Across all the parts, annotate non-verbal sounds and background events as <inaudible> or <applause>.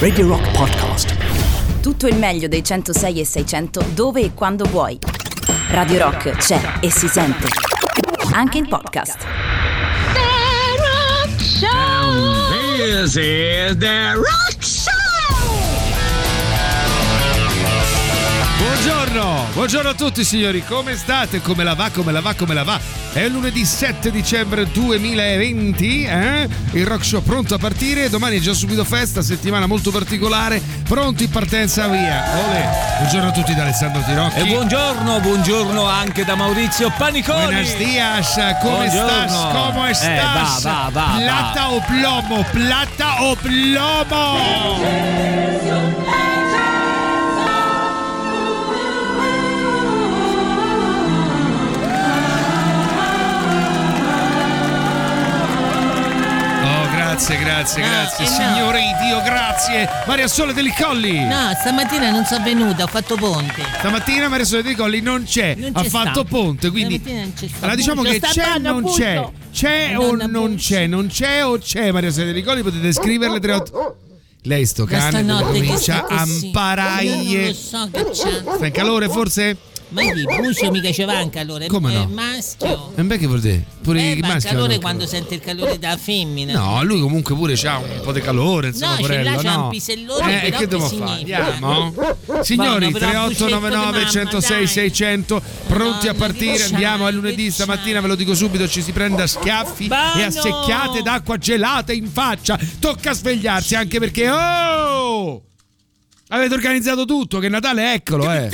Radio Rock Podcast. Tutto il meglio dei 106 e 600 dove e quando vuoi. Radio Rock c'è e si sente. Anche in podcast. This is the Rock Buongiorno, buongiorno a tutti signori, come state? Come la va, come la va, come la va? È lunedì 7 dicembre 2020, eh? Il rock show pronto a partire, domani è già subito festa, settimana molto particolare, pronti in partenza via. Olè. Buongiorno a tutti da Alessandro Tirocchi. E buongiorno, buongiorno anche da Maurizio Paniconi. Buenos dias, come stas? Come Eh, stas? va, va, va, plata o plomo, plata o plomo! Grazie, grazie, No, grazie, eh no. signore Dio, grazie. Maria Sole degli Colli. No, stamattina non sono venuta, ho fatto ponte. Stamattina Maria Sole dei Colli non c'è, Non ha c'è fatto sta. ponte, quindi Stamattina non c'è sta. allora diciamo che c'è o non c'è, c'è o non c'è, non c'è o c'è Maria Sole dei Colli, potete scriverle 38 Lei sto cane comincia a lo so. Sta in calore forse? Ma di Buccio mica c'è va in calore, Come è no? maschio. E beh che vuol dire? Pure Eh, i va in maschi calore hanno quando sente il calore della femmina. No, lui comunque pure c'ha un po' di calore, insomma, No, porello, c'ha no? un pisellone, Eh, e però che devo fare? Andiamo? Signori, Buono, però un 3899 bucetto di 106 mamma, 600 pronti a Madonna, partire, andiamo, è c'hai, lunedì stamattina, ve lo dico subito, ci si prende a schiaffi Buono! e a secchiate d'acqua gelata in faccia. Tocca svegliarsi anche perché oh! Avete organizzato tutto, che Natale eccolo, eh.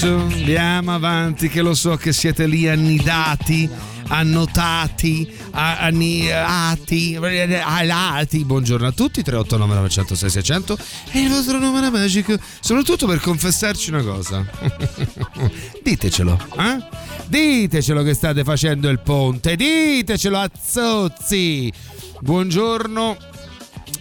Su, andiamo avanti, che lo so che siete lì annidati, annotati, anniati, alati. Buongiorno a tutti, 389 906 600 è il vostro numero magico, soprattutto per confessarci una cosa. <laughs> Ditecelo, eh? Ditecelo che state facendo il ponte, ditecelo a Zozzi. Buongiorno.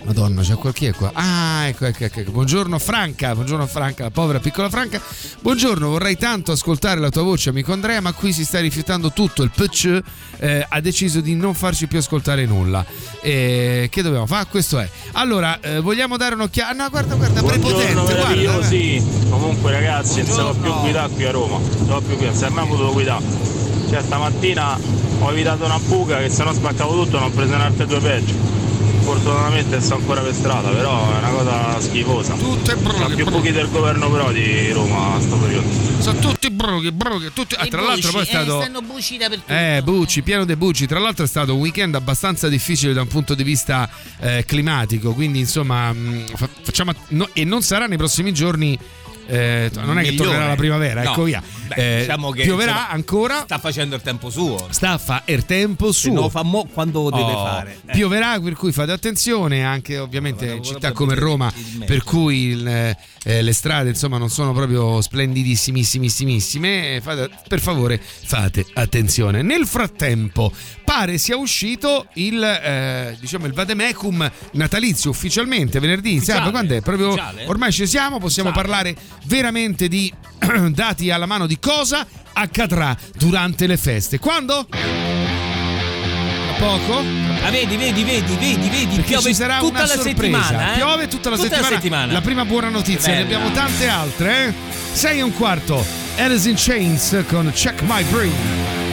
Madonna, c'è qualche qua. Ah, ecco, ecco, ecco, ecco. Buongiorno Franca, buongiorno Franca, la povera piccola Franca. Buongiorno, vorrei tanto ascoltare la tua voce, amico Andrea, ma qui si sta rifiutando tutto. Il PC eh, ha deciso di non farci più ascoltare nulla. Eh, che dobbiamo fare? Questo è. Allora, eh, vogliamo dare un'occhiata. No, guarda, guarda, prepotente, Buongiorno guarda. eh. meravigliosi. Comunque ragazzi, non si può più guidare qui a Roma. Non si può più guidare, non si è mai potuto guidare. Cioè stamattina ho evitato una buca che se no spaccavo tutto non ho preso in altre due peggio. Fortunatamente sto ancora per strada, però è una cosa schifosa. Tutte Sono broghe, più buchi del governo Prodi Roma a sto periodo. Sono tutti broghe, broghe, tutti. Ah, tra l'altro poi è buci, eh, stato. stanno buci dappertutto. Eh, buci, pieno dei buci. Tra l'altro è stato un weekend abbastanza difficile da un punto di vista eh, climatico, quindi insomma mh, fa- facciamo no- e non sarà nei prossimi giorni eh, non è che Migliore. tornerà la primavera, No. ecco via. Beh, Eh, diciamo che, pioverà insomma, ancora. Sta facendo il tempo suo. Sta fa il tempo Se suo. lo fa mo quando lo deve Oh, fare. Eh. Pioverà, per cui fate attenzione, anche ovviamente in città come Roma, per cui il, eh, le strade insomma non sono proprio splendidissimissimissime. eh, fate- per favore fate attenzione. Nel frattempo pare sia uscito il, eh, diciamo, il vademecum natalizio ufficialmente venerdì, Ufficiale, quando è? Proprio ufficiale. ormai ci siamo, possiamo Ufficiale. parlare veramente di <clears throat> dati alla mano di cosa accadrà durante le feste. Quando? Poco? Ah, vedi, vedi, vedi, vedi, vedi. Perché piove ci sarà tutta una la sorpresa. settimana. eh? Piove tutta la settimana. La prima buona notizia, ne abbiamo tante altre. Eh? 6 e un quarto. Alice in Chains con Check My Brain.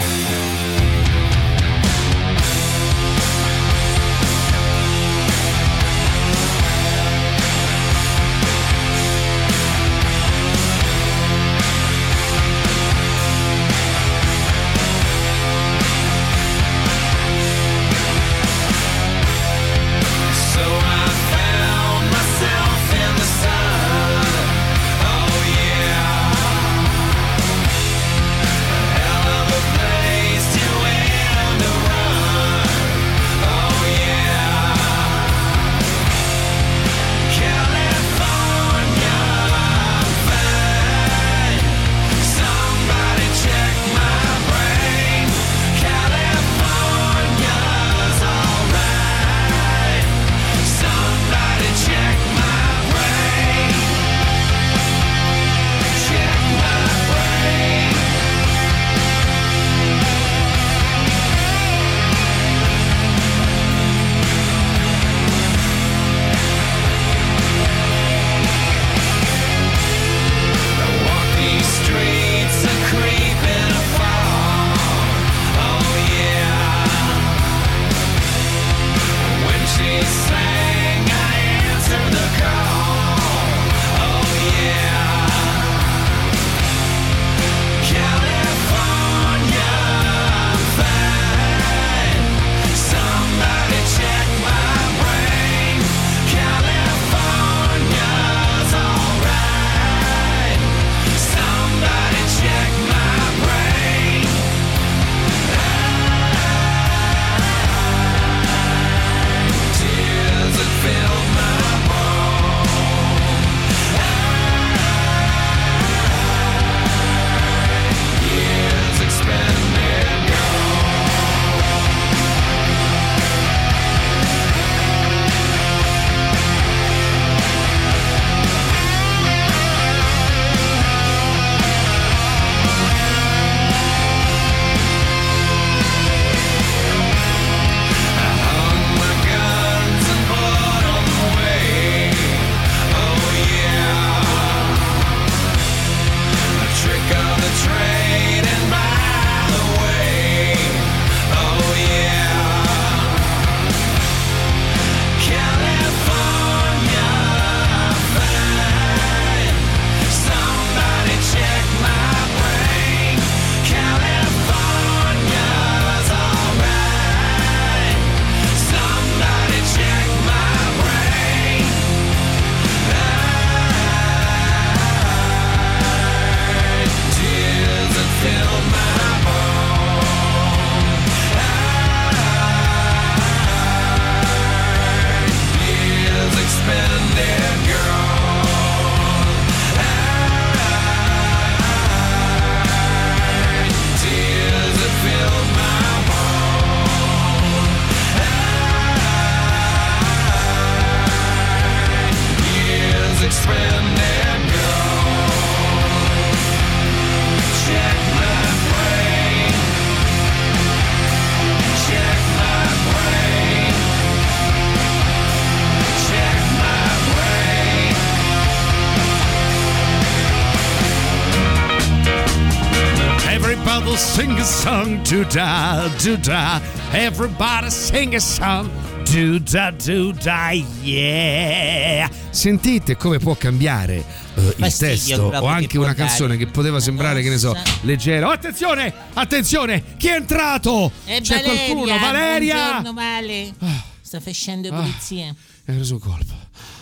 Do da, do da. Everybody sing a song, do da, do da, yeah. Sentite come può cambiare eh, il testo o che anche una canzone che poteva sembrare, che ne so, leggera. Oh, attenzione, attenzione, chi è entrato? È C'è Valeria. qualcuno, Valeria. Buongiorno Vale. Sta facendo pulizia. Hai preso un colpo.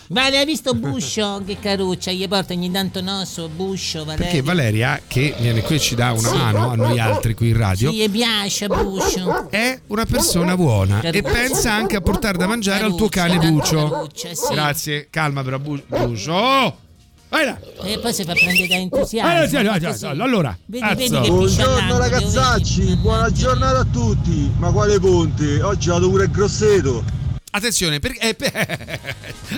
Vale, hai visto Buscio? che caruccia, gli porta ogni tanto nosso, Buscio, Valeria. Perché Valeria, che viene qui e ci dà una mano a noi altri qui in radio, Sì, gli piace Buscio. è una persona buona e Caruccia. pensa anche a portare da mangiare al tuo cane Caruccia, Bucio. Caruccia, sì. Grazie, calma però Bu- Bucio. Oh! Vai là. E poi si fa prendere da entusiasmo. Eh, sì, ma sì, così. sì, allora, Vedi, vedi che Buongiorno ragazzacci, buona giornata a tutti. Ma quale ponte? Oggi vado pure a Grosseto. Attenzione, perché, eh, per-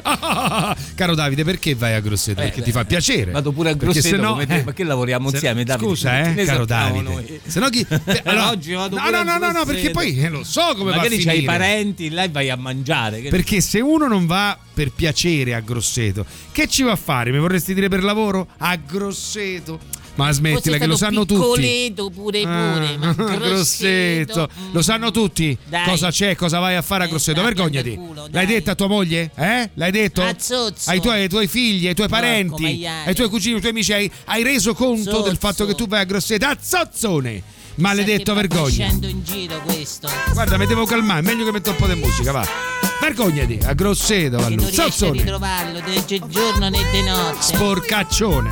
Ah, <laughs> caro Davide, perché vai a Grosseto? Perché ti fa piacere. Vado pure a Perché Grosseto se no- come te, eh, ma che lavoriamo se- insieme, Davide? Scusa, eh, caro Davide. noi? Se no chi. <laughs> eh, allora- Oggi vado no, no, no, no, no, perché poi eh, lo so come va a Magari c'hai i parenti, là e vai a mangiare. Perché se uno non va per piacere a Grosseto, che ci va a fare? Mi vorresti dire per lavoro? A Grosseto. Ma smettila, che lo sanno tutti. pure pure, Ah, <laughs> grossetto, Grosseto. mm. Lo sanno tutti. Dai. Cosa c'è? Cosa vai a fare a Eh, Grosseto? dai, Vergognati. culo, L'hai dai. detta a tua moglie? Eh? L'hai detto? Ai tuoi, ai tuoi figli, ai tuoi parenti, ai tuoi cugini, ai tuoi amici. Hai, hai reso conto Zozzo. del fatto che tu vai a Grosseto? A zozzone! Maledetto, vergogna. in giro questo. Guarda, mi devo calmare. Meglio che metto un po' di musica, va. Vergognati. A Grosseto, va non lui. a Zozzone. ritrovarlo né di giorno né di notte. Sporcaccione.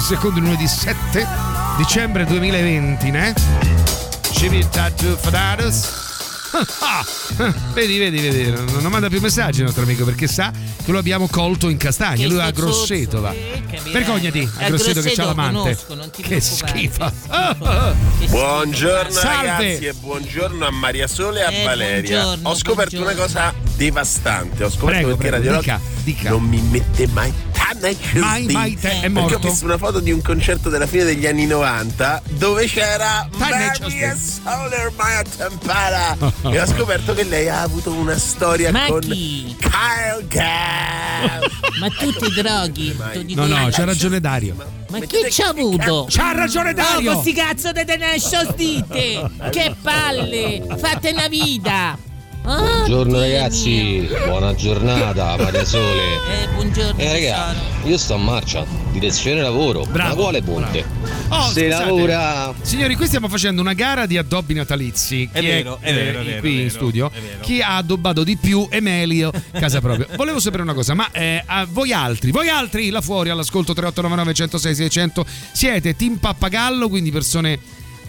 20 secondi lunedì 7 dicembre 2020, ne? Civita to Fadados. <laughs> vedi, vedi, vedi, non, manda più messaggi il nostro amico perché sa che lo abbiamo colto in castagna. Lui a Grosseto va. Vergognati a Grosseto che c'ha l'amante. <laughs> Che schifo. Buongiorno Salve. ragazzi e buongiorno a Maria Sole e a Eh, Valeria. Ho scoperto buongiorno. una cosa devastante. Ho scoperto Prego, perché prego, Radio dica, dica. non mi mette mai Mai, mai te è Perché morto. ho visto una foto di un concerto della fine degli anni 90 dove c'era Maria Sole ormai a Tampara e ho scoperto che lei ha avuto una storia Ma con chi? Kyle Gass. Ma tu ti droghi? No, no, c'ha ragione Dario. Ma chi c'ha avuto? C'ha ragione Oh, Dario. questi cazzo di tenescio dite! Che palle! Fate una vita! Ah, Buongiorno ragazzi, mio. buona giornata, Maria Sole. Eh, buongiorno. Eh raga, tesoro. Io sto a marcia, direzione lavoro. Bravo, Ma quale ponte? Oh, Se scusate. lavora Signori, qui stiamo facendo una gara di addobbi natalizi. È vero, è vero, è vero, Qui è in studio. è. Chi ha addobbato di più Emelio, casa propria. <laughs> Volevo sapere una cosa, ma eh, a voi altri, voi altri là fuori all'ascolto 3899 106 600 siete team pappagallo, quindi persone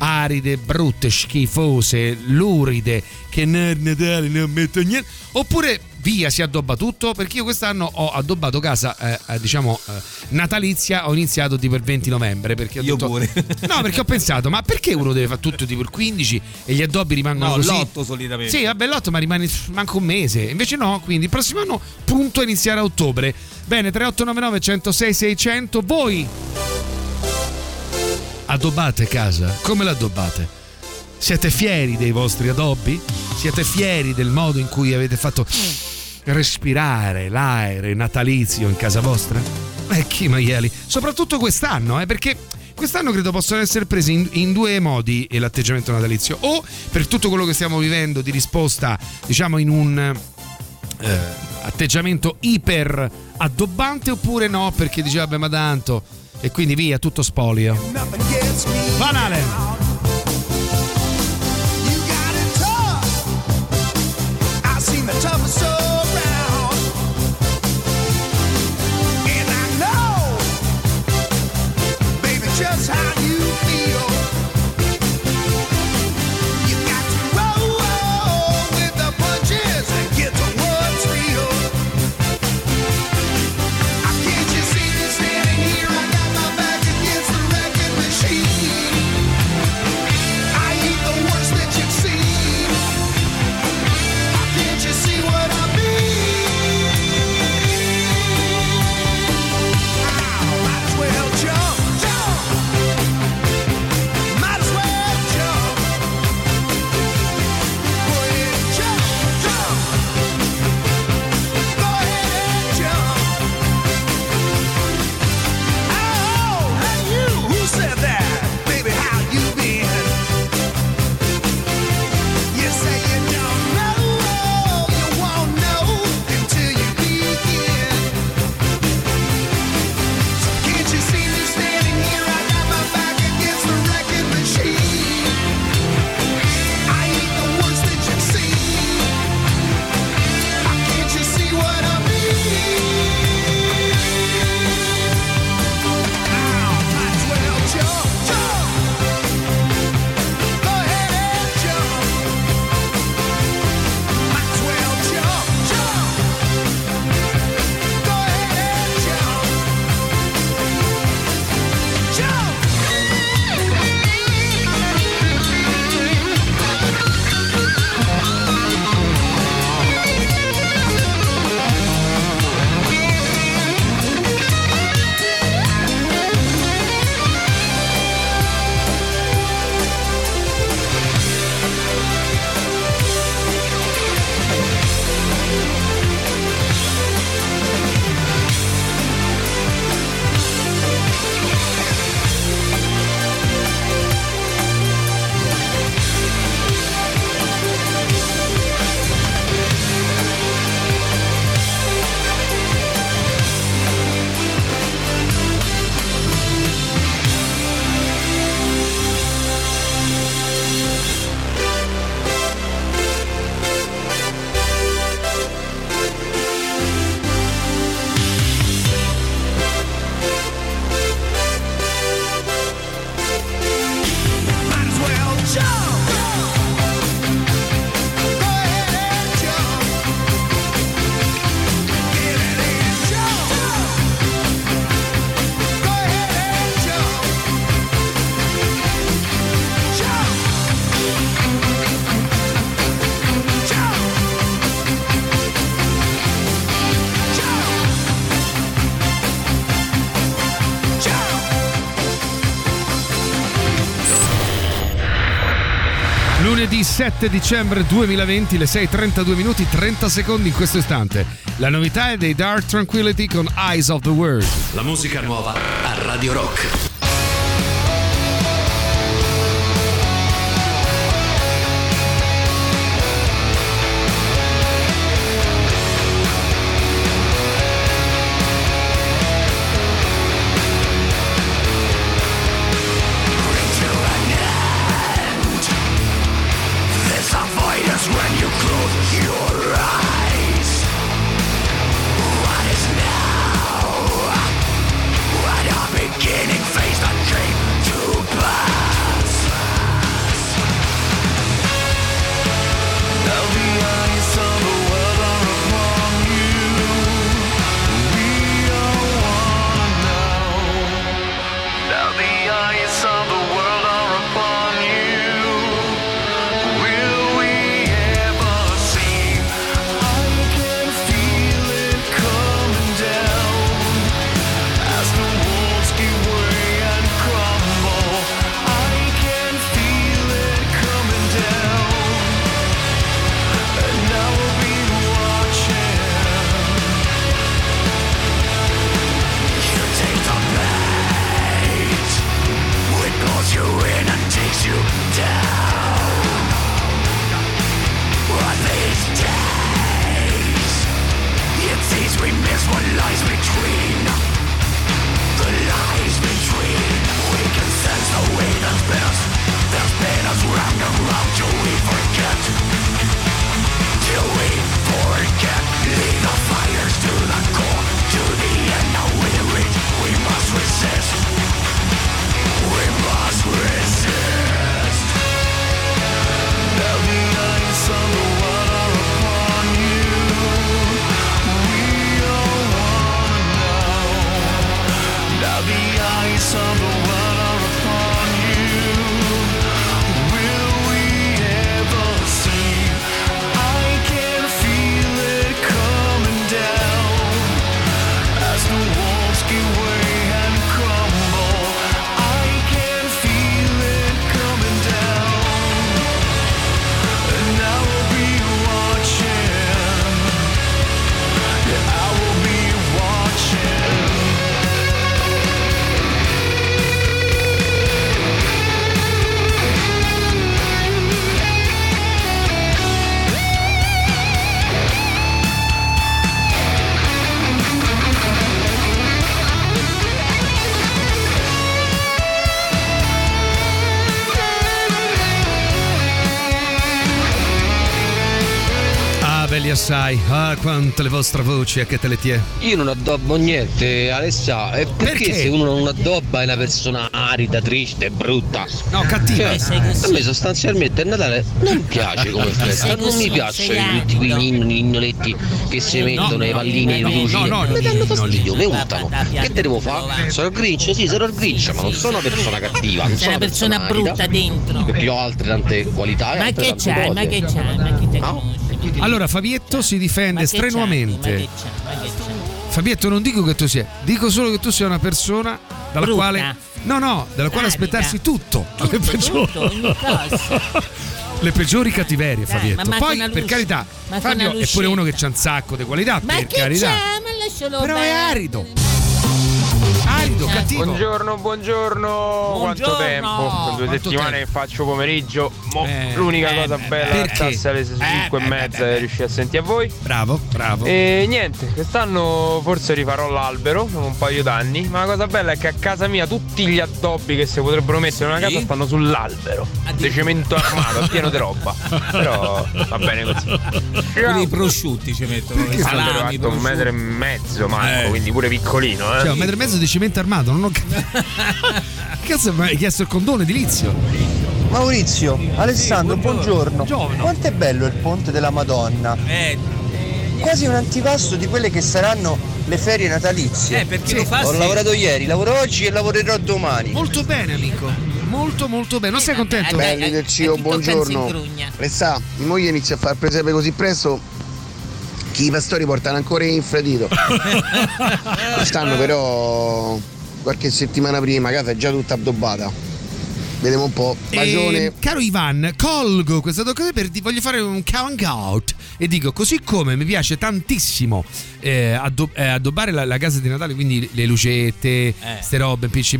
aride, brutte, schifose, luride, che nel Natale non metto niente, oppure via si addobba tutto perché io quest'anno ho addobbato casa eh, eh, diciamo eh, natalizia ho iniziato tipo il 20 novembre perché ho Io detto, pure. <laughs> no perché ho pensato ma perché uno deve fare tutto tipo il 15 e gli addobbi rimangono No, così? l'otto solitamente. sì vabbè l'otto ma rimane manco un mese. Invece no quindi il prossimo anno punto a iniziare a ottobre. Bene 3899 106 600 voi addobbate casa come l'addobbate siete fieri dei vostri addobbi siete fieri del modo in cui avete fatto respirare l'aereo natalizio in casa vostra? Eh, chi maiali? Soprattutto quest'anno, eh, perché quest'anno credo possono essere presi in, in due modi l'atteggiamento natalizio. O per tutto quello che stiamo vivendo di risposta, diciamo, in un eh, atteggiamento iper addobbante, oppure no, perché dice, vabbè, ma tanto. E quindi via, tutto spolio. Van 7 dicembre 2020, le 6.32 minuti 30 secondi in questo istante. La novità è dei Dark Tranquility con Eyes of the World. La musica nuova a Radio Rock. Quante le vostre voci, a che te le tie. Io non addobbo niente, Alessia. E perché, Perché? se uno non addobba è una persona arida, triste, brutta? No, cattiva. Cioè, a me sostanzialmente il Natale non piace come festa, non mi piacciono tutti quei arido. ninni, ninnoletti che si mettono, i pallini, i lucini. no, no, mi danno no, fastidio, mi no, urtano. no, no, Che te devo fare? Sono il Grinch, sì, sono il Grinch, ma non sono una persona cattiva, non sono una persona brutta dentro. Perché ho altre tante qualità Ma che c'hai? Ma che c'hai? Ma te No? Allora, Fabietto si difende strenuamente. Fabietto, non dico che tu sia, dico solo che tu sia una persona dalla Brutta. quale. No, no, dalla quale aspettarsi tutto. Tutto, le, peggiori, tutto, <laughs> le peggiori cattiverie, Dai, Fabietto. manca Poi, per carità, Fabio è pure uno che c'ha un sacco di qualità, Ma per carità. c'è? Ma lascialo Però è bene. arido. Arido, cattivo. Buongiorno, buongiorno. Quanto Buongiorno. tempo? Sono due Quanto settimane tempo? che faccio pomeriggio. Mo, Eh, l'unica eh, cosa beh, bella perché? alzarsi alle 5 Eh, e mezza e riuscire a sentire a voi. Bravo, bravo. E niente, quest'anno forse rifarò l'albero, sono un paio d'anni, ma la cosa bella è che a casa mia tutti gli addobbi che si potrebbero mettere in una casa stanno sull'albero, di cemento armato, pieno di roba. <laughs> Però va bene così. Quelli i prosciutti ci mettono, è salami, alto un metro e mezzo, Marco, Eh. quindi pure piccolino, eh. Cioè, un metro e mezzo di cemento armato, non ho capito. <laughs> Cazzo, ma hai chiesto il condono edilizio? Maurizio, Alessandro, buongiorno. Buongiorno. Quanto è bello il ponte della Madonna? Eh, Quasi un antipasto di quelle che saranno le ferie natalizie. eh, perché lo fa Ho sì. lavorato ieri, lavoro oggi e lavorerò domani. Molto bene, amico. Molto, molto bene. Non sei contento? vabbè, Belli eh, del pensi in buongiorno. grugna. E sa, mia moglie inizia a far presepe così presto che i pastori portano ancora infradito. <laughs> Quest'anno però qualche settimana prima casa è già tutta addobbata. Vedremo un po'. Bacione. E, caro Ivan, colgo questa occasione per ti voglio fare un count out e dico così come mi piace tantissimo eh, addo- eh, addobbare la, la casa di Natale, quindi le lucette, ste robe, PC,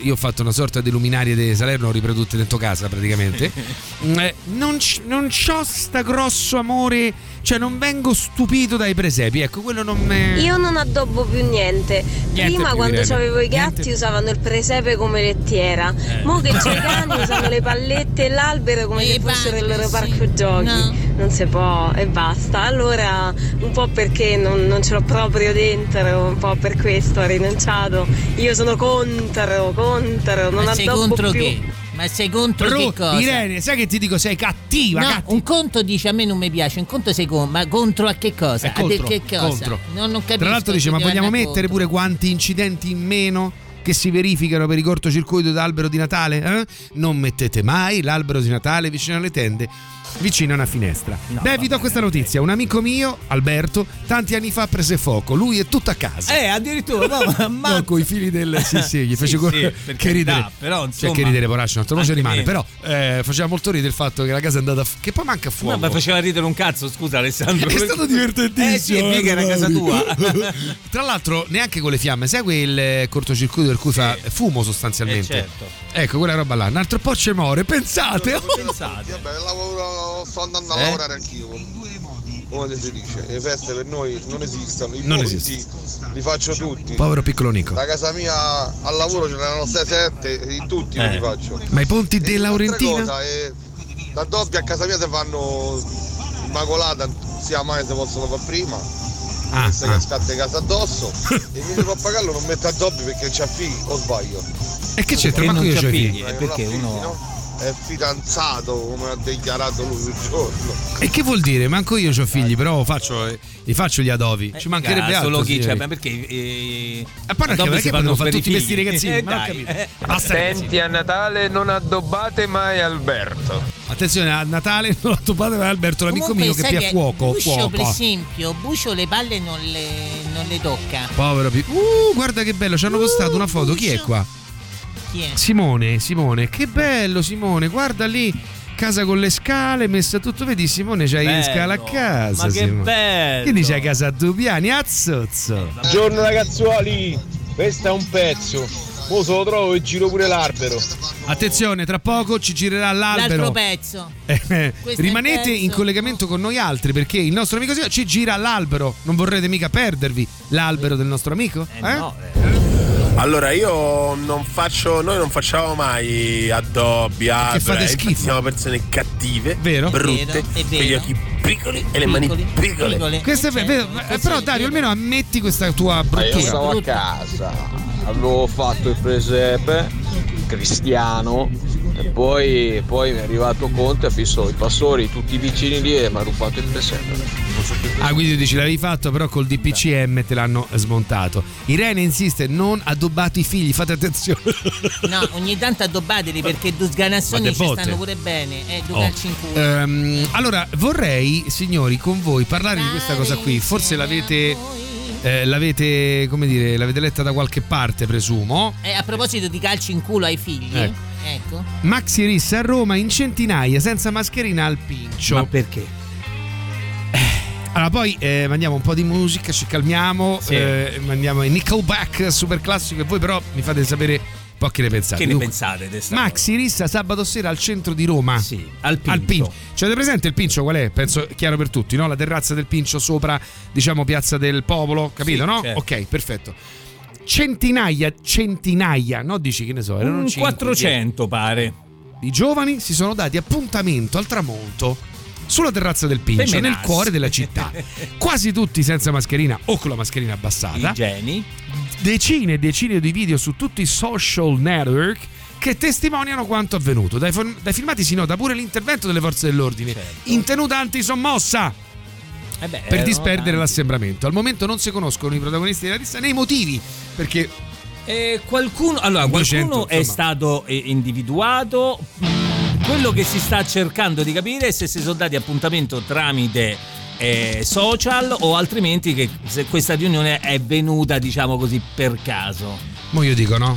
io ho fatto una sorta di luminarie di Salerno riprodotte dentro casa praticamente. <laughs> Mm, eh, non, c- non c'ho sta grosso amore, cioè non vengo stupito dai presepi, ecco, quello non me... Io non addobbo più niente. Prima più, quando avevo i gatti Niente. usavano il presepe come lettiera. Mo che c'è i <laughs> cani usano le pallette e l'albero come se fossero il loro parco giochi. Non si può e basta. Allora un po' perché non, non ce l'ho proprio dentro, un po' per questo ho rinunciato. Io sono contro, contro, non Ma sei addobbo contro più. che? Ma sei contro Bru- che cosa? Irene, sai che ti dico? Sei cattiva, No, cattiva. un conto dice a me non mi piace, un conto sei con, ma contro a che cosa? È a contro, che cosa? contro. Non, non capisco. Tra l'altro dice: Ma vogliamo mettere contro. pure quanti incidenti in meno che si verificano per i cortocircuito d'albero di Natale? eh? Non mettete mai l'albero di Natale vicino alle tende. Vicino a una finestra. Beh, vi do questa notizia. Un amico mio, Alberto, tanti anni fa prese fuoco. Lui è tutto a casa. Eh, addirittura, no, ma <laughs> No, con i fili del. <laughs> Sì, sì, gli fece Sì, sì, che ridere. però, Cioè, insomma, che ridere, poraccio, un altro voce anche rimane. meno. Però eh, faceva molto ridere il fatto che la casa è andata. che poi manca fuoco. No, ma faceva ridere un cazzo, scusa Alessandro. È stato divertentissimo. Eh sì, è mica era casa tua. <laughs> Tra l'altro, neanche con le fiamme, sai quel eh, cortocircuito per cui fa fumo sostanzialmente? Eh, certo. Ecco, quella roba là. Un altro po' ci muore, pensate. Pensate. Vabbè, lavoro, sto andando a Eh? lavorare anch'io. Come si dice? Le feste per noi non esistono. I Non esistono. li faccio tutti. Povero piccolo Nico. Da casa mia al lavoro ce n'erano 6-7 e tutti Eh. li faccio. Ma i ponti di Laurentina? cosa, eh, da doppia a casa mia si fanno immacolata, sia mai se possono fare prima. Ah, se ah. che scatta in casa addosso <laughs> e mi devo pagarlo non metto a doppio perché c'ha figli o sbaglio E che c'entra? Perché Manco non io c'ha c'ho i figli, figli. perché uno- figli, no? È fidanzato come ha dichiarato lui il giorno E che vuol dire? Manco io ho figli, però faccio, eh, li faccio gli adovi. Ci mancherebbe Ah, altro. solo chi c'è, ma perché eh, E è si che fanno vogliono fare per tutti questi ragazzini. Eh, ma eh. Attenti a Natale, non addobbate mai Alberto. Attenzione, a Natale non toppate da Alberto, l'amico Comunque, mio che pia fuoco. Buccio, per fuoco. esempio, Buccio le palle non le, non le tocca. Povero pi- Uh, guarda che bello, ci hanno postato una foto. Chi è qua? Chi è? Simone, Simone, che bello Simone, guarda lì, casa con le scale, messa tutto, vedi Simone c'hai le Bello, scale a casa. ma che Simone. bello. Dici a casa a due piani, azzozzo. Buongiorno ragazzuoli, questo è un pezzo. Mo se lo trovo e giro pure l'albero. Attenzione, tra poco ci girerà L'altro l'albero. pezzo. <laughs> Eh, è rimanete pezzo. in collegamento con noi altri perché il nostro amico Simone ci gira l'albero. Non vorrete mica perdervi l'albero del nostro amico? Eh? Allora io non faccio, noi non facciamo mai addobbi, alberi, fate schifo. infatti siamo persone cattive, Vero? brutte, vero, con gli vero. occhi piccoli e le mani piccole. Questo è certo, vero, eh, però Dario almeno ammetti questa tua Ma io bruttura. stavo a casa, avevo fatto il presepe cristiano e poi, poi mi è arrivato Conte, ha fisso i passori, tutti i vicini lì e mi ha rubato il presepe. Più Ah, quindi dici l'avevi fatto, però col DPCM te l'hanno smontato. Irene insiste: non addobbate i figli, fate attenzione. <laughs> No, ogni tanto addobbateli perché due sganassoni ci stanno pure bene. Eh, due Oh. calci in culo. Ehm, allora, vorrei, signori, con voi parlare di questa cosa qui. Forse l'avete. eh, l'avete, come dire, l'avete letta da qualche parte, presumo. Eh, a proposito di calci in culo ai figli, Ecco. Ecco. Maxi Rissa a Roma in centinaia senza mascherina al pincio. Ma perché? Allora, poi eh, mandiamo un po' di musica, ci calmiamo, Sì. eh, mandiamo i Nickelback super classico e voi però mi fate sapere un po' che ne pensate. Che ne Dunque, pensate Maxi Rissa sabato sera al centro di Roma. Sì, al Pincio. Cioè, avete presente il Pincio qual è? Penso chiaro per tutti, no? La terrazza del Pincio sopra, diciamo, Piazza del Popolo, capito, Sì, no? certo. Ok, perfetto. Centinaia, centinaia, no? Dici che ne so, erano Un cinque, 400 pare. i giovani si sono dati appuntamento al tramonto sulla terrazza del Pincio, nel cuore della città. <laughs> Quasi tutti senza mascherina o con la mascherina abbassata. Geni. Decine e decine di video su tutti i social network che testimoniano quanto avvenuto. Dai, dai filmati si nota pure l'intervento delle forze dell'ordine in tenuta antisommossa Eh beh, per erano disperdere tanti. l'assembramento. Al momento non si conoscono i protagonisti della lista né i motivi, perché Eh, qualcuno, allora, qualcuno 200, è stato eh, individuato. Quello che si sta cercando di capire è se si sono dati appuntamento tramite eh, social o altrimenti che se questa riunione è venuta, diciamo così, per caso. mo io dico no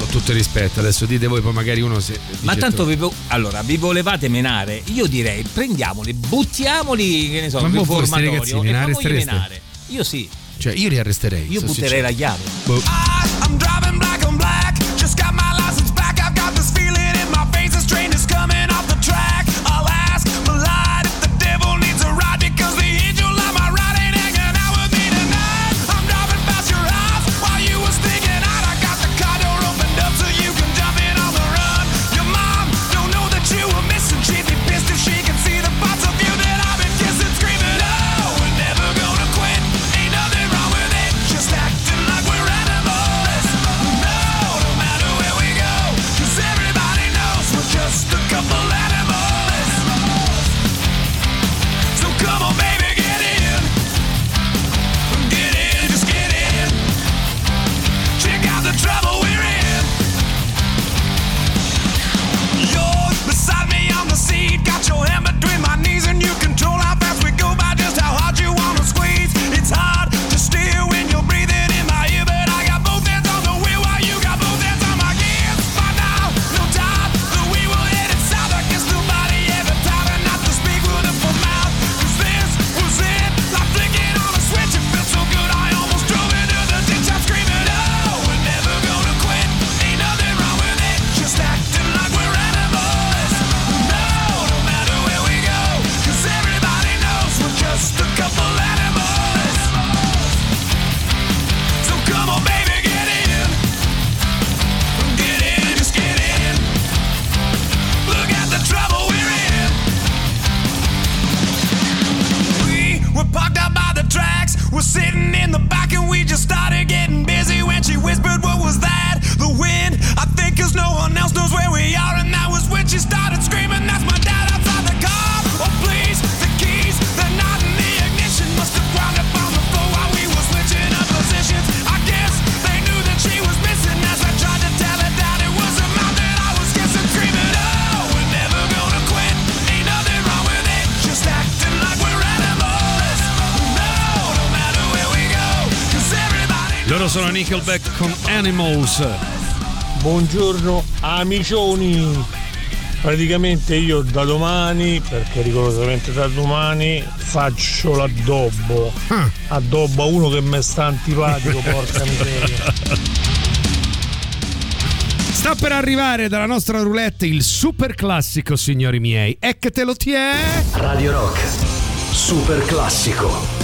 con tutto rispetto, adesso dite voi, poi magari uno se. Ma tanto vi, allora, vi volevate menare? Io direi prendiamoli, buttiamoli, che ne so, ma riformatorio ragazzi, menare, e menare. Io sì. Cioè, io li arresterei. Io butterei sincero. la chiave. Boh. Ah, Animals. Buongiorno amicioni. Praticamente io da domani, perché rigorosamente da domani, faccio l'addobbo. Ah. Addobbo a uno che mi sta antipatico, porca miseria. Sta per arrivare dalla nostra roulette il super classico, signori miei. Ecco te lo tiè. Radio Rock. Super classico.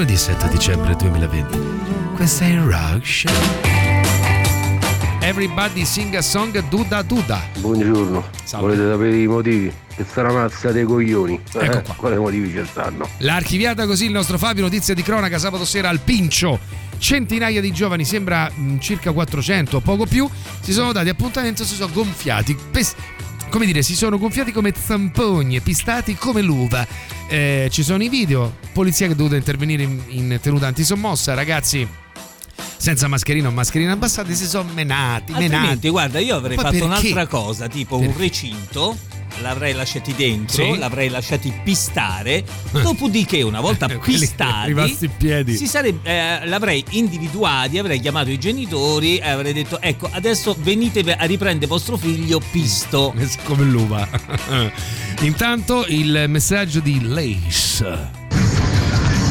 Lunedì 7 dicembre 2020. Questa è il Rock Show. Everybody sing a song Duda Duda. Buongiorno, volete sapere i motivi? Che sarà mazza dei coglioni. Ecco Eh, qua. Quali motivi ci stanno? L'ha archiviata così il nostro Fabio, notizia di cronaca sabato sera al Pincio. Centinaia di giovani, sembra mh, circa 400 o poco più, si sono dati appuntamento e si sono gonfiati. Pes- come dire, si sono gonfiati come zampogni e pistati come l'uva. Eh, ci sono i video, polizia che è dovuta intervenire in, in tenuta antisommossa, ragazzi senza mascherina o mascherina abbassate si sono menati, menati. Guarda, io avrei Ma fatto perché? un'altra cosa, tipo un Perché? recinto. L'avrei lasciati dentro, Sì. l'avrei lasciati pistare. Dopodiché, una volta <laughs> pistati, eh, l'avrei individuati, avrei chiamato i genitori e avrei detto: Ecco, adesso venite a riprendere vostro figlio pisto. <laughs> Come l'uva. <laughs> Intanto il messaggio di Lace.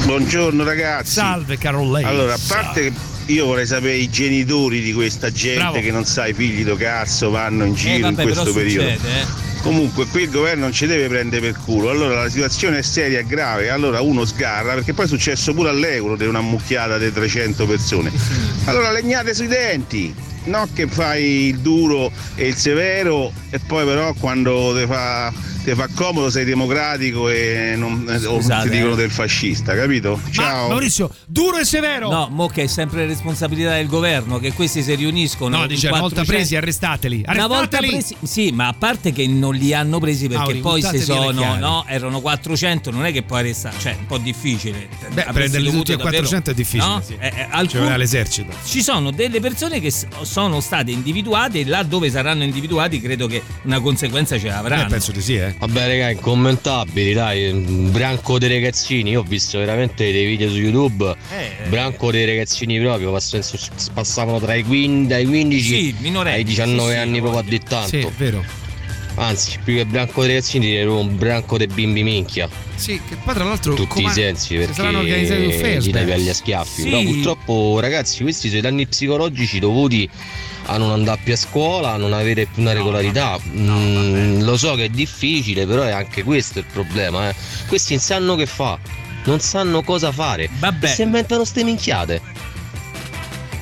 Buongiorno ragazzi. Salve caro Lace. Allora, a parte che io vorrei sapere i genitori di questa gente Bravo. che non sa i figli do cazzo vanno in giro Eh, vabbè, in questo periodo. succede, eh. Comunque qui il governo non ci deve prendere per culo, allora la situazione è seria e grave, allora uno sgarra perché poi è successo pure all'euro di una mucchiata di 300 persone. Allora legnate sui denti, no che fai il duro e il severo e poi però quando ti fa, ti fa comodo sei democratico e non, o Scusate, ti dicono eh. del fascista, capito? Ciao. Maurizio, duro e severo. No, mo che è sempre responsabilità del governo che questi si riuniscono. No, dice una volta 400 presi, arrestateli. Una volta Arrestateli. presi, sì, ma a parte che non li hanno presi perché Mauri, poi se sono, no, erano 400, non è che puoi arrestare, cioè è un po' difficile. Beh, prenderli tutti a davvero- 400 è difficile. no? sì. Eh, eh, Ci alcun- vuole l'esercito. ci sono delle persone che sono state individuate e là dove saranno individuati credo che una conseguenza ce l'avranno. Eh, penso di sì, eh. Vabbè, raga, incommentabili, dai. Un branco dei ragazzini. Io ho visto veramente dei video su YouTube. Eh, branco dei ragazzini proprio. pass- Passavano tra i 15, dai 15 Sì, ai 19 sì, sì, anni proprio a voglio. dettanto. Sì, è vero. Anzi, più che branco dei ragazzini, direi un branco dei bimbi minchia. Sì, che poi tra l'altro Tutti com'è- i sensi, si saranno perché organizzati un gli flashback. dai agli schiaffi. Sì. Però purtroppo, ragazzi, questi sono i danni psicologici dovuti a non andare più a scuola, a non avere più una regolarità. Mm, lo so che è difficile, però è anche questo il problema. eh. Questi non sanno che fa, non sanno cosa fare. Vabbè. E si inventano ste minchiate.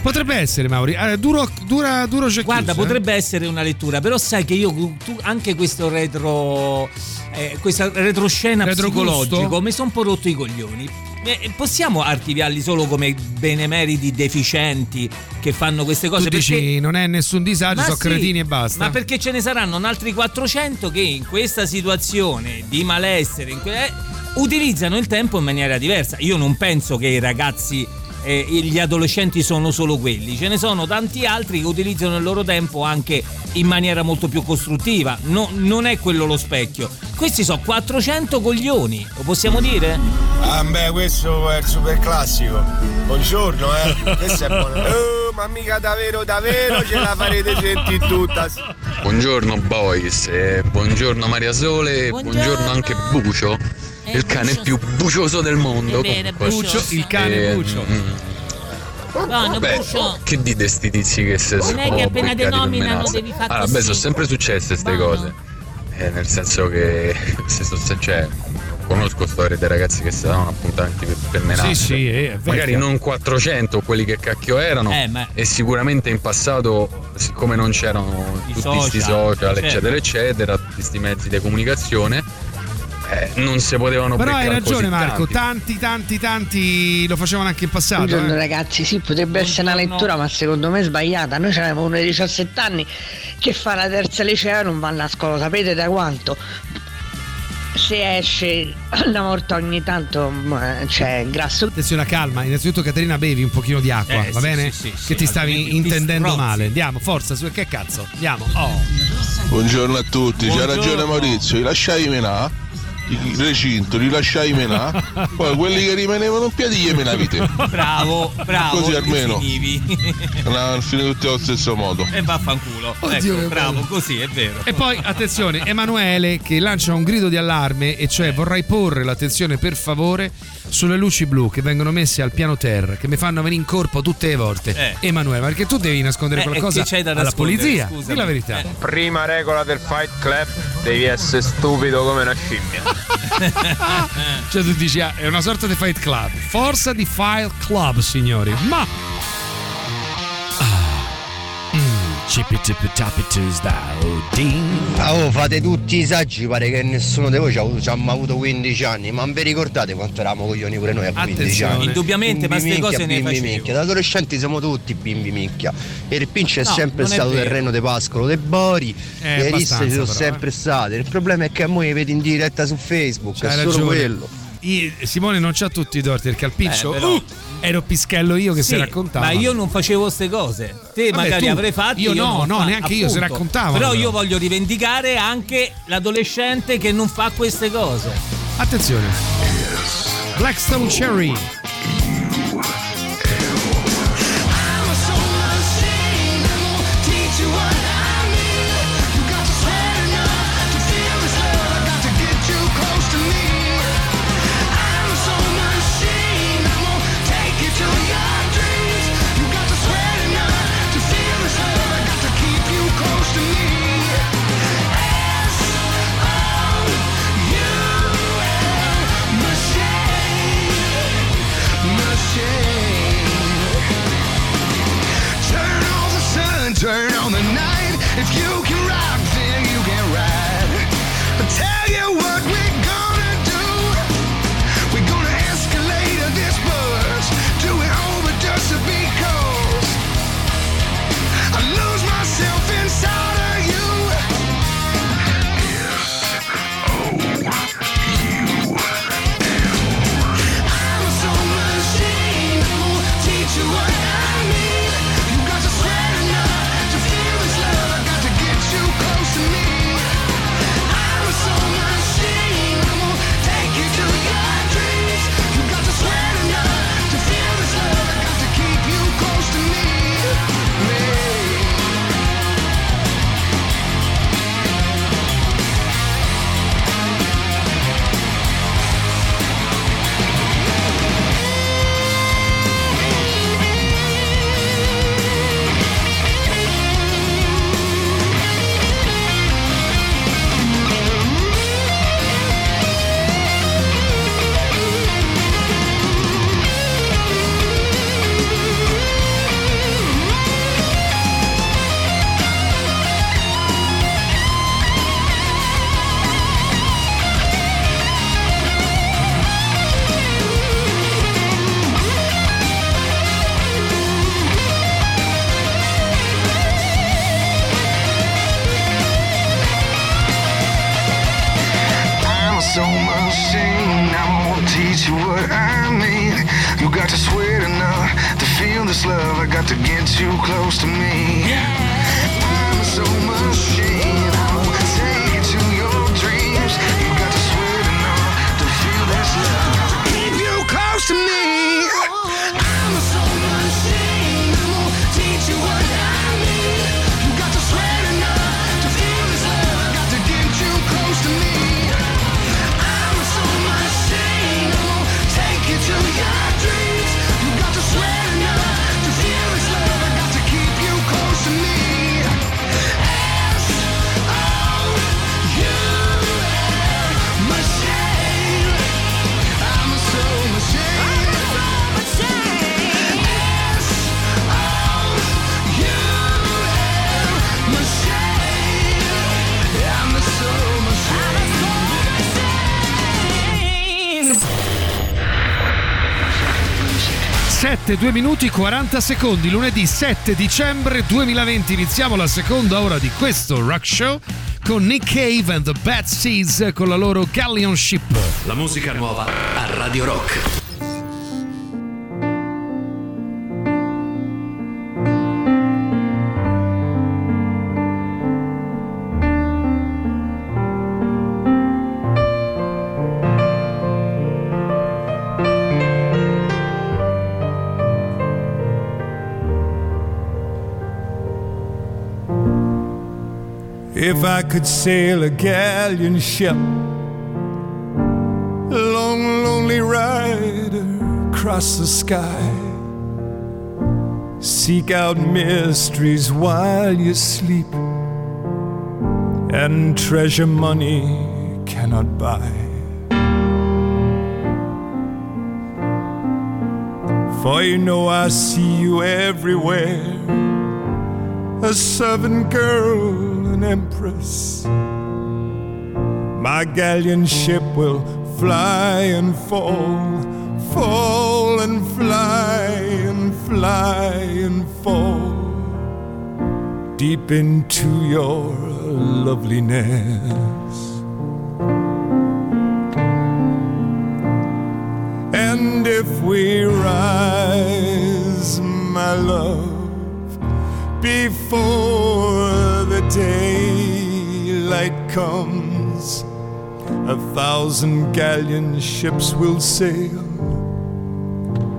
Potrebbe essere, Mauri. Eh, duro, dura, duro c'è Guarda, chiuso, eh. potrebbe essere una lettura, però sai che io tu, anche questo retro eh, questa retroscena Retrogusto? psicologico mi sono un po' rotto i coglioni. Eh, possiamo archiviarli solo come benemeriti deficienti che fanno queste cose? Tu dici non è nessun disagio, Ma sono sì, cretini e basta. Ma perché ce ne saranno altri 400 che in questa situazione di malessere que- eh, utilizzano il tempo in maniera diversa. Io non penso che i ragazzi eh, gli adolescenti sono solo quelli, ce ne sono tanti altri che utilizzano il loro tempo anche in maniera molto più costruttiva. No- non è quello lo specchio. Questi sono 400 coglioni, lo possiamo dire? Ah beh, questo è il super classico. Buongiorno, eh. <laughs> Questo è buono. Oh, ma mica davvero, davvero ce la farete sentire tutta. Buongiorno boys, e buongiorno Maria Sole, e buongiorno, anche Bucio, il cane più bucioso del mondo. È vero, bucioso. il cane Eh, Bucio. mm, Beh, Buccio. che dite sti tizi che se Non è che appena beccati te nominano per menare? devi fare Allora, beh, sono sempre successe queste cose. Eh, nel senso che <laughs> se so- se- cioè, conosco storie dei ragazzi che si davano appuntamenti per, per menare. Sì, sì, eh, Magari non 400 quelli che cacchio erano Eh, ma- e sicuramente in passato siccome non c'erano I tutti questi social, social certo. eccetera eccetera tutti questi mezzi di comunicazione eh, non si potevano Però hai ragione Marco, tanti. tanti, tanti, tanti lo facevano anche in passato. Buongiorno eh. ragazzi, sì, potrebbe essere una lettura, ma secondo me è sbagliata. Noi avevamo uno di 17 anni che fa la terza liceo e non vanno a scuola, sapete da quanto? Se esce una volta ogni tanto, ma, cioè, grasso. Attenzione, calma. Innanzitutto, Caterina, bevi un pochino di acqua, Eh, va sì, bene? sì, sì, che sì, ti stavi ti intendendo strozzi. male. Andiamo, forza, su che cazzo? Andiamo. Oh. Buongiorno a tutti, c'ha Buongiorno. ragione Maurizio, li lasciavi menà? I recinto, li lasciai menà, poi quelli che rimanevano in piedi gli menavi te. Bravo, bravo. Così almeno a finire tutti allo stesso modo. e vaffanculo. Oddio, ecco, che bravo, così è vero. E poi attenzione, Emanuele che lancia un grido di allarme e cioè vorrei porre l'attenzione per favore sulle luci blu che vengono messe al piano terra che mi fanno venire in corpo tutte le volte. Eh. Emanuele, ma perché tu devi nascondere Eh, qualcosa che c'hai da alla polizia? scusami. Dì la verità. Prima regola del Fight Club, devi essere stupido come una scimmia. <laughs> Cioè tu dici ah, è una sorta di fight club. Forza di fight club, signori. Ma oh oh, fate tutti i saggi, pare che nessuno di voi ci ha avuto, ci ha mai avuto 15 anni, ma non vi ricordate quanto eravamo coglioni pure noi a 15 Attenzione. anni? Indubbiamente, ma Bimbi ste cose minchia, ne bimbi minchia. Da adolescenti siamo tutti bimbi minchia. E il pince è No, sempre è stato vero. terreno de Pascolo, de Bori, Eh, le risse ci sono però, sempre state. Il problema è che a voi vedi in diretta su Facebook, C'hai è solo ragione. quello. I- Simone non c'ha tutti i torti perché al pincio Eh, ero pischello io che Sì, si raccontava. Ma io non facevo queste cose. Te Vabbè, magari tu- avrei fatto. io no, non no, fa- neanche io, si appunto. raccontavano, Però però. io voglio rivendicare anche l'adolescente che non fa queste cose. Attenzione. Blackstone Cherry. 7, 2 minuti 40 secondi, lunedì 7 dicembre 2020. Iniziamo la seconda ora di questo rock show con Nick Cave and the Bad Seeds con la loro Galleon Ship. La musica nuova a Radio Rock. If I could sail a galleon ship, a long, lonely rider across the sky, seek out mysteries while you sleep, and treasure money cannot buy. For you know I see you everywhere a servant girl, an empress. My galleon ship will fly and fall, fall and fly and fly and fall deep into your loveliness. And if we rise, my love, before daylight comes, a thousand galleon ships will sail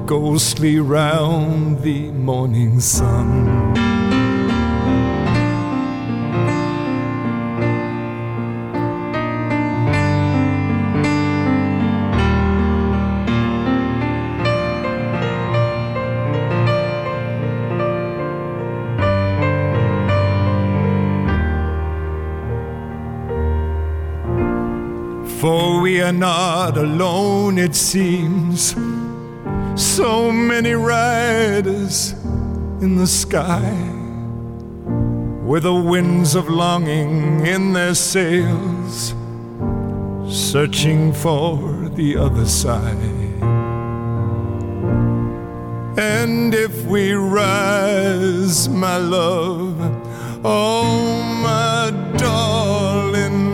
ghostly round the morning sun. Are not alone, it seems. So many riders in the sky, with the winds of longing in their sails, searching for the other side. And if we rise, my love, oh, my darling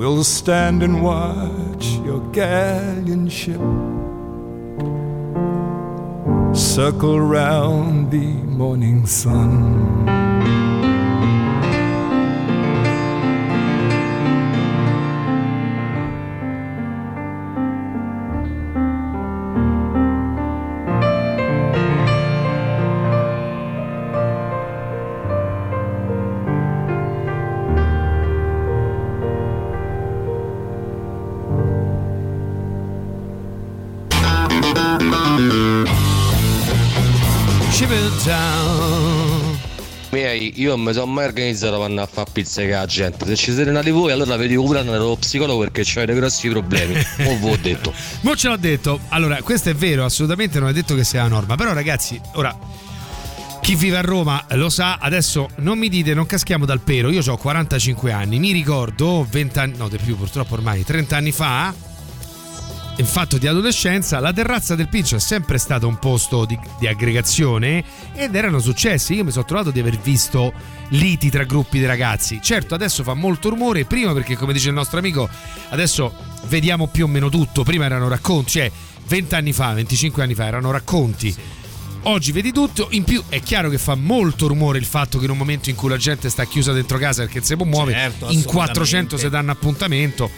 we'll stand and watch your galleon ship circle round the morning sun. Io non mi sono mai organizzato per andare a fare pizza che la gente. Se ci siete nati voi, allora vedi pure andare allo psicologo perché avete grossi problemi. o vi ho detto. Mo ce l'ho detto. Allora, questo è vero, assolutamente non è detto che sia la norma. Però, ragazzi, ora. Chi vive a Roma lo sa, adesso non mi dite, non caschiamo dal pero. Io ho 45 anni, mi ricordo 20 anni, no, di più purtroppo ormai, 30 anni fa, in fatto di adolescenza, la terrazza del Pincio è sempre stato un posto di, di aggregazione ed erano successi. Io mi sono trovato di aver visto liti tra gruppi di ragazzi. Certo, adesso fa molto rumore, prima perché, come dice il nostro amico, adesso vediamo più o meno tutto. Prima erano racconti, cioè 20 anni fa, 25 anni fa erano racconti. Oggi vedi tutto, in più è chiaro che fa molto rumore il fatto che in un momento in cui la gente sta chiusa dentro casa perché non si può muovere, Certo, in assolutamente. 400 si danno appuntamento.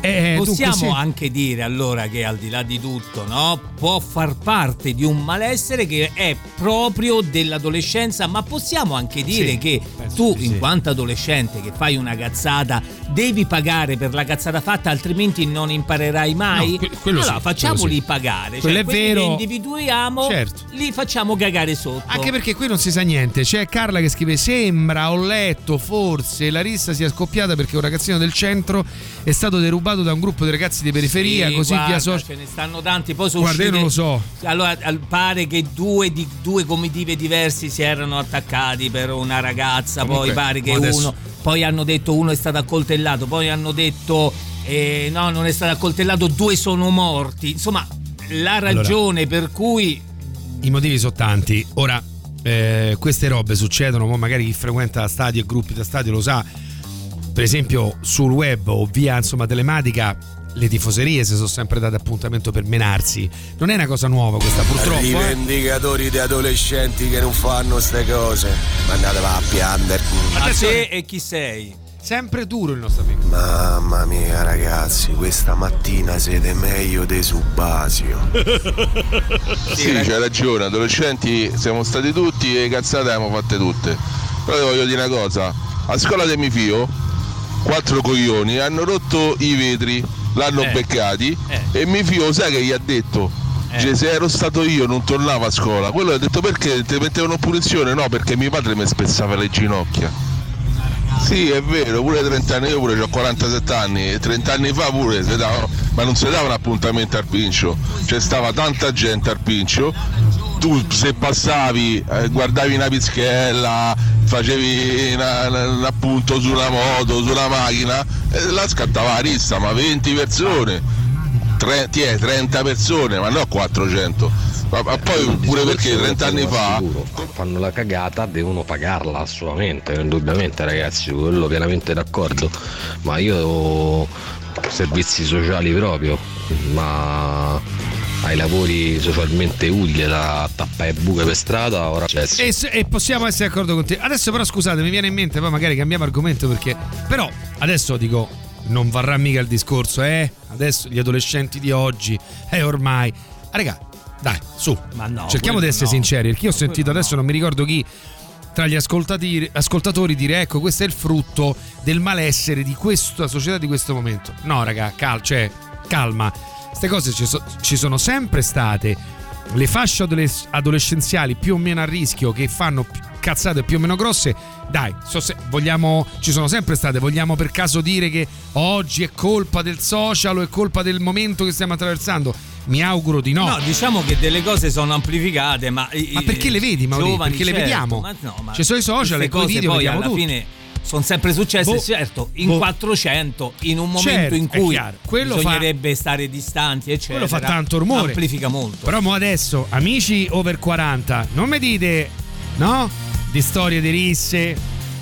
Eh, dunque Possiamo sì. anche dire allora che al di là di tutto, no, può far parte di un malessere che è proprio dell'adolescenza, ma possiamo anche dire Sì, che tu, di sì. in quanto adolescente, che fai una cazzata, devi pagare per la cazzata fatta, altrimenti non imparerai mai. No, que- allora facciamoli pagare. Quello cioè, è vero. Che individuiamo, Certo. li facciamo cagare sotto. Anche perché qui non si sa niente. C'è Carla che scrive: Sembra, ho letto, forse Larissa sia scoppiata perché un ragazzino del centro è stato derubato da un gruppo di ragazzi di periferia. Sì, così guarda, via social. Ce ne stanno tanti. Poi sono Guarda, io uscite- non lo so. Allora, al- pare che due, di, due comitive diversi si erano attaccati per una ragazza. Comunque, poi pare che adesso- uno. Poi hanno detto uno è stato accoltellato. Poi hanno detto eh, no, non è stato accoltellato, due sono morti. Insomma, la ragione per cui. I motivi sono tanti. Ora, eh, queste robe succedono, mo magari chi frequenta stadi e gruppi da stadio lo sa. Per esempio, sul web o via insomma telematica. Le tifoserie si sono sempre date appuntamento per menarsi. Non è una cosa nuova questa, purtroppo. eh. Rivendicatori di adolescenti che non fanno ste cose. Ma andateva a piangere. Ma te e chi sei? Sempre duro il nostro amico. Mamma mia ragazzi, questa mattina siete meglio dei Subasio. Sì, c'hai ragione, adolescenti siamo stati tutti e cazzate le abbiamo fatte tutte. Però ti voglio dire una cosa, a scuola del mio figlio, quattro coglioni hanno rotto i vetri, l'hanno Eh. beccati Eh. e mio figlio sai che gli ha detto? Eh. Cioè, se ero stato io non tornavo a scuola. Quello ha detto perché ti mettevano punizione? No, perché mio padre mi spezzava le ginocchia. Sì, è vero, pure 30 anni, io pure ho 47 anni, e 30 anni fa pure si davano, ma non si davano appuntamenti al pincio, c'è stava tanta gente al pincio, tu se passavi, eh, guardavi una pischella, facevi un appunto sulla moto, sulla macchina, e là scattava la rissa, ma 20 persone, tre, ti è, 30 persone, ma no 400. Ma, ma poi pure perché 30 anni fa fanno la cagata devono pagarla assolutamente, indubbiamente ragazzi, su quello pienamente d'accordo, ma io servizi sociali proprio, ma ai lavori socialmente utili da tappare buche per strada ora c'è E, e possiamo essere d'accordo con te. Adesso però scusate, mi viene in mente, poi magari cambiamo argomento perché... Però adesso dico, non varrà mica il discorso, eh? Adesso gli adolescenti di oggi, eh ormai... Ah, raga, dai, su. Ma no, Cerchiamo di essere no. sinceri, perché io ho sentito adesso, non mi ricordo chi, tra gli ascoltatori dire ecco questo è il frutto del malessere di questa società di questo momento. No raga, cal- cioè, calma, queste cose ci, so- ci sono sempre state. Le fasce adoles- adolescenziali più o meno a rischio che fanno cazzate più o meno grosse, dai, so se- vogliamo, ci sono sempre state. Vogliamo per caso dire che oggi è colpa del social o è colpa del momento che stiamo attraversando? Mi auguro di no. No, diciamo che delle cose sono amplificate, ma. Ma perché le vedi, Maurizio? Giovani, Perché le certo, vediamo? Ma no, ma Ci sono i social e cose video poi vediamo alla tutto. fine sono sempre successe, Boh. certo, in Boh. 400, in un momento Certo, in cui chiaro. Quello fa- bisognerebbe stare distanti, eccetera. Quello fa tanto rumore. Amplifica molto. Però mo adesso, amici over 40, non mi dite, no? Di storie di risse,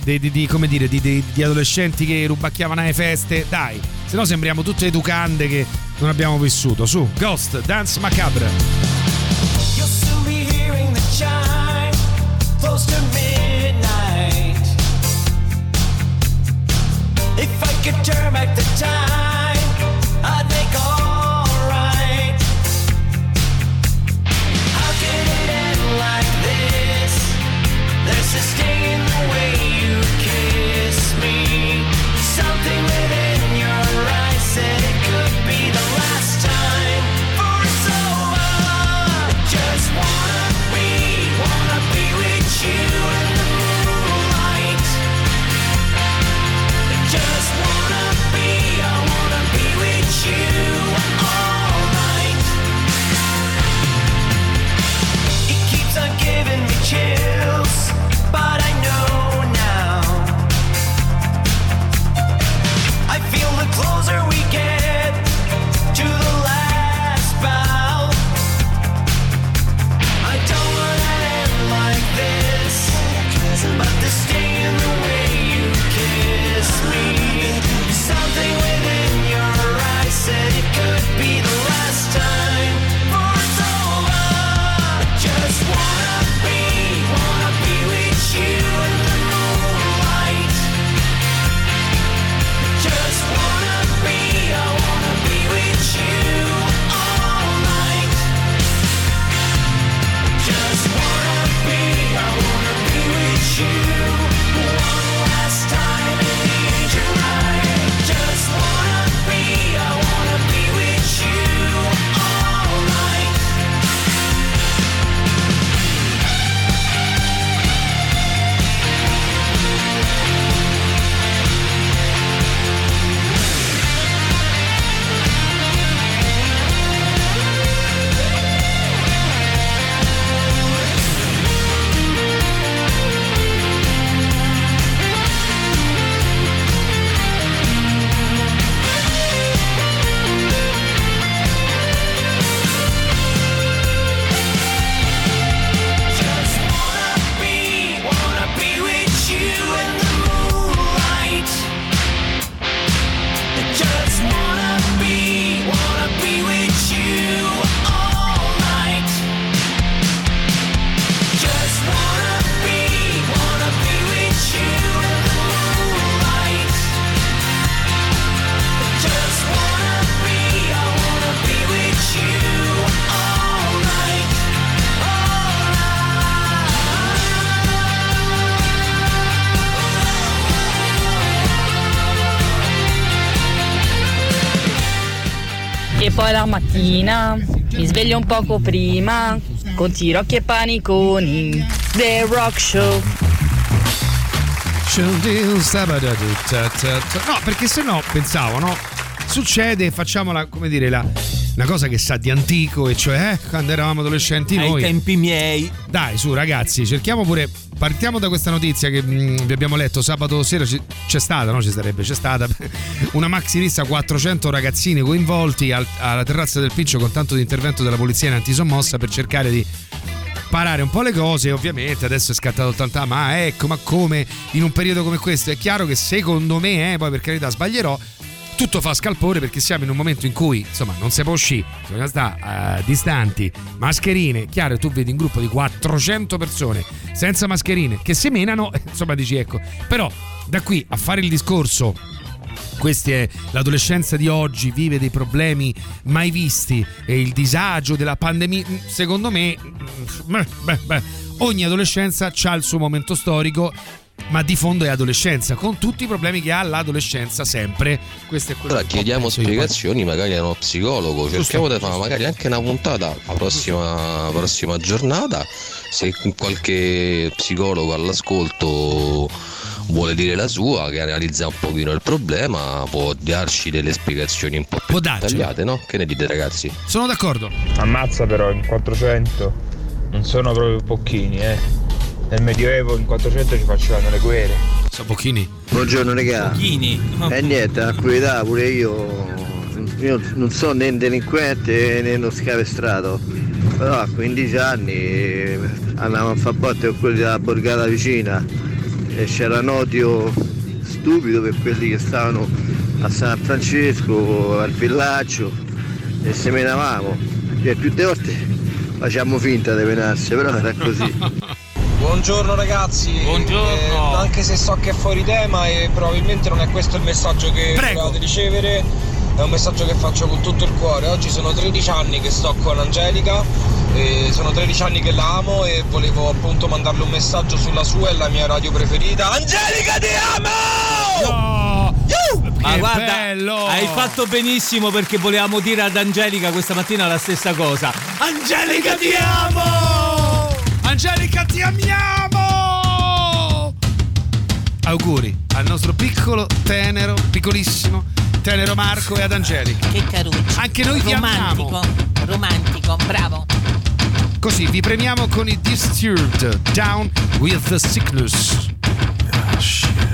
di, di- di- come dire, di, di- di adolescenti che rubacchiavano alle feste. Dai, se no sembriamo tutte educande che non abbiamo vissuto. Su, Ghost, Dance Macabre. You'll soon be hearing the chime, close to could turn back the time, mattina mi sveglio un poco prima con tirocchi e paniconi. The Rock Show. No, perché se no, pensavo, no? Succede, facciamola, come dire, la, una cosa che sa di antico, e cioè eh, quando eravamo adolescenti Ai noi. tempi miei. Dai, su ragazzi, cerchiamo pure. Partiamo da questa notizia che mh, vi abbiamo letto sabato sera. ci- c'è stata, no? Ci sarebbe, c'è stata <laughs> una maxi lista 400 ragazzini coinvolti al- alla terrazza del Piccio con tanto di intervento della polizia in antisommossa per cercare di parare un po' le cose ovviamente adesso è scattato tanta ma ecco ma come in un periodo come questo è chiaro che secondo me eh, poi per carità sbaglierò tutto fa scalpore perché siamo in un momento in cui insomma non si può uscire bisogna stare eh, distanti mascherine chiaro tu vedi un gruppo di 400 persone senza mascherine che si menano <laughs> insomma dici ecco però da qui a fare il discorso questa è l'adolescenza di oggi, vive dei problemi mai visti e il disagio della pandemia. Secondo me, beh, beh, beh, ogni adolescenza ha il suo momento storico. Ma di fondo è adolescenza, con tutti i problemi che ha l'adolescenza sempre. Questo è quello Allora che chiediamo spiegazioni magari a uno psicologo, cerchiamo di fare magari anche una puntata la prossima, prossima giornata, se qualche psicologo all'ascolto vuole dire la sua, che analizza un pochino il problema, può darci delle spiegazioni un po' più dettagliate, no? Che ne dite ragazzi? Sono d'accordo. Ammazza però in 400 non sono proprio pochini, eh. Nel Medioevo in 400 ci facevano le guerre. Sono pochini. Buongiorno regà. Pochini. E niente, tranquillità, pure io. Io non sono né un delinquente né uno scapestrato. Però a 15 anni andavamo a fare botte con quelli della borgata vicina e c'era un odio stupido per quelli che stavano a San Francesco, al villaggio e se menavamo. E più di volte facciamo finta di menarsi, però era così. <laughs> Buongiorno ragazzi. Buongiorno. anche se so che è fuori tema e probabilmente non è questo il messaggio che volevate ricevere, è un messaggio che faccio con tutto il cuore. Oggi sono 13 anni che sto con Angelica, e sono 13 anni che la amo e volevo appunto mandarle un messaggio sulla sua e la mia radio preferita. Angelica ti amo! Ma Che guarda, bello! hai fatto benissimo perché volevamo dire ad Angelica questa mattina la stessa cosa. Angelica ti amo! Angelica ti amiamo! Auguri al nostro piccolo, tenero, piccolissimo, tenero Marco e ad Angelica. Che caruccio. Anche noi ti romantico, romantico, bravo. Così vi premiamo con i Disturbed Down with the Sickness. Ah, shit.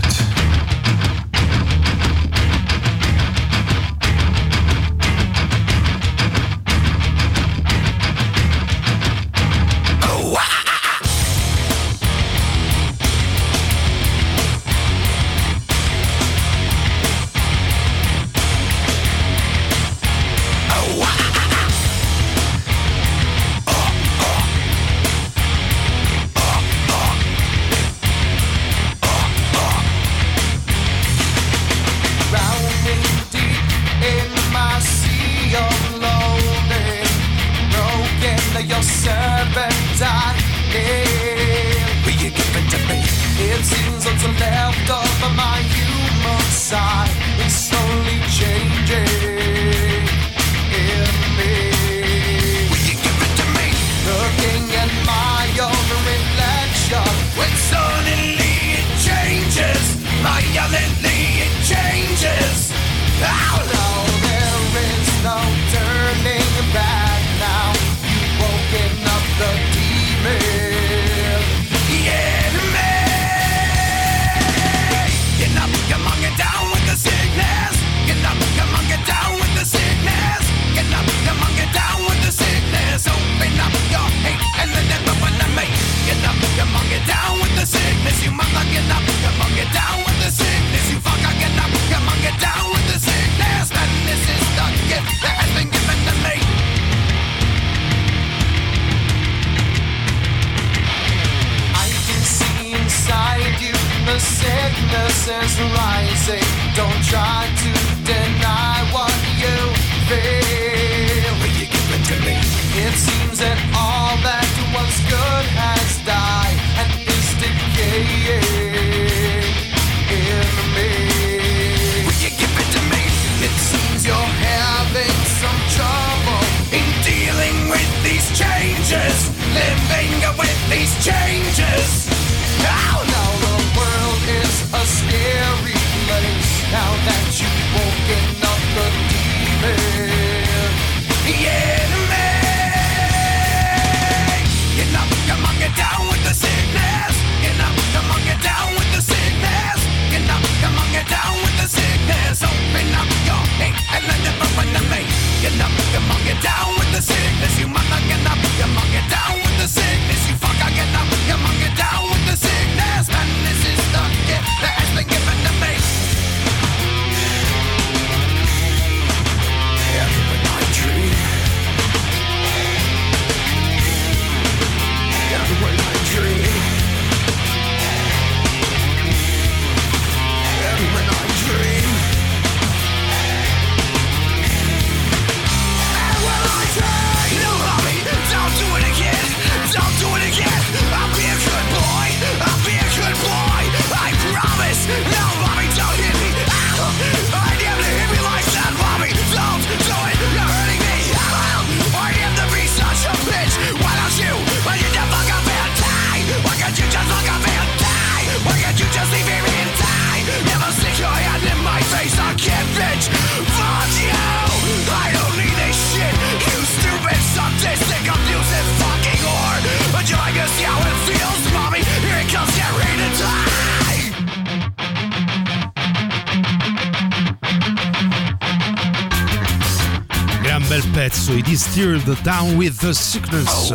Pezzo, i Distilled Down with the Sickness.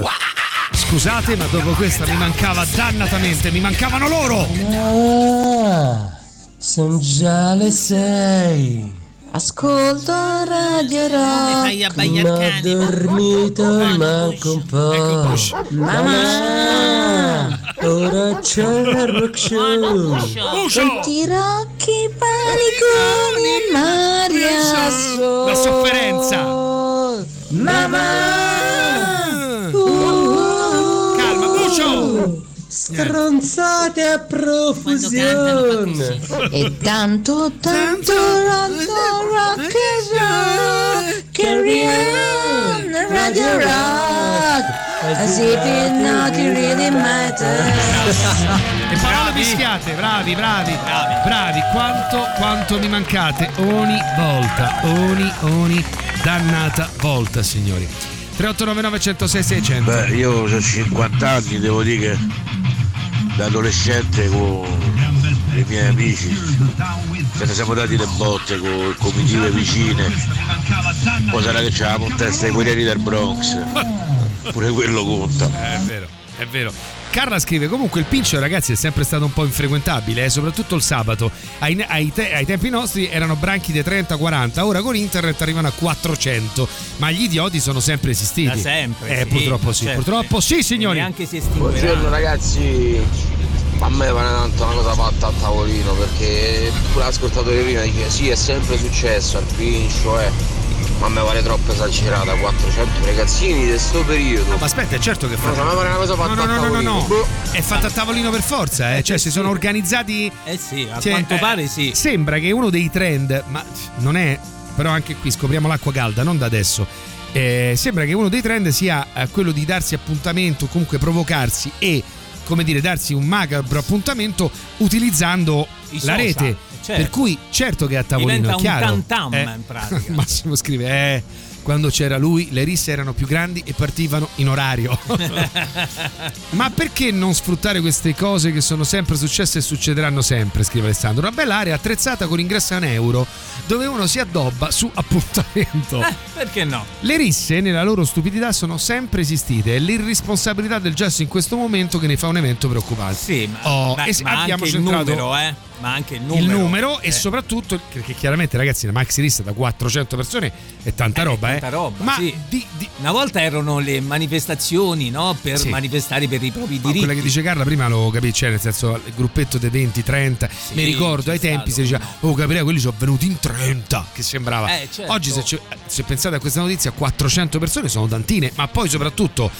Scusate, ma dopo questa mi mancava dannatamente, mi mancavano loro! Ah, sono già le sei. Ascolto Radio Rock, ma dormito manco un po'. Mamma, ora c'è il rock show. Senti Rocchi, paniconi e Maria. La sofferenza! Mamma, Calma, Bucio! stronzate a profusione. E tanto, tanto rock, rock and roll. Carry on, Radio Rock. As if it not really matters. E parole mischiate, bravi, bravi, bravi, quanto, quanto mi mancate ogni volta, ogni, ogni dannata volta, signori. 3899 106 600. Beh, io ho 50 anni, devo dire che da adolescente con i miei amici ce ne siamo dati le botte con comitive vicine. Poi sarà che c'avevamo un testa ai guerrieri del Bronx. <laughs> Pure quello conta. È vero, è vero. Carla scrive comunque il pincio ragazzi è sempre stato un po' infrequentabile, eh, soprattutto il sabato. Ai, ai te- ai tempi nostri erano branchi di 30-40, ora con internet arrivano a 400, ma gli idioti sono sempre esistiti. Da sempre, Eh, sì, purtroppo sì, certo. purtroppo sì signori. Neanche si Buongiorno ragazzi, a me pare tanto una cosa fatta a tavolino perché pure l'ascoltatore prima dice sì è sempre successo al pincio eh. Ma me pare troppo esagerata, 400 ragazzini di questo periodo. Ma aspetta, è certo che fa. Ma a me pare una cosa fatta No, no, a no, no, no, tavolino. no. Boh. È fatta a tavolino per forza, eh. cioè si sono organizzati. Eh sì, a Cioè, quanto eh, pare sì. Sembra che uno dei trend, ma non è, però anche qui scopriamo l'acqua calda, non da adesso. Eh, sembra che uno dei trend sia eh, quello di darsi appuntamento, comunque provocarsi e, come dire, darsi un macabro appuntamento utilizzando I la social, rete. Certo. Per cui, certo che a tavolino Diventa è un chiaro. tam-tam, eh, in <laughs> pratica. Massimo scrive, eh, quando c'era lui le risse erano più grandi e partivano in orario. <laughs> Ma perché non sfruttare queste cose che sono sempre successe e succederanno sempre, scrive Alessandro. Una bella area attrezzata con ingresso a un euro dove uno si addobba su <laughs> appuntamento. Eh, perché no? Le risse nella loro stupidità sono sempre esistite, è l'irresponsabilità del gesto in questo momento che ne fa un evento preoccupante. Sì, ma, Oh, ma- e ma abbiamo anche il centrato numero, eh? Ma anche il numero. il numero e Eh. soprattutto perché chiaramente ragazzi la maxi lista da 400 persone è tanta roba, eh. Tanta roba, Ma sì. Una volta erano le manifestazioni, no? Per Sì. manifestare per i propri Ma diritti. quella che dice Carla prima lo capisci, cioè nel senso il gruppetto dei 20, 30. Mi ricordo ai tempi si diceva, oh capire, quelli sono venuti in 30, che sembrava. Eh, certo. Oggi se, se pensate a questa notizia, 400 persone sono tantine, ma poi soprattutto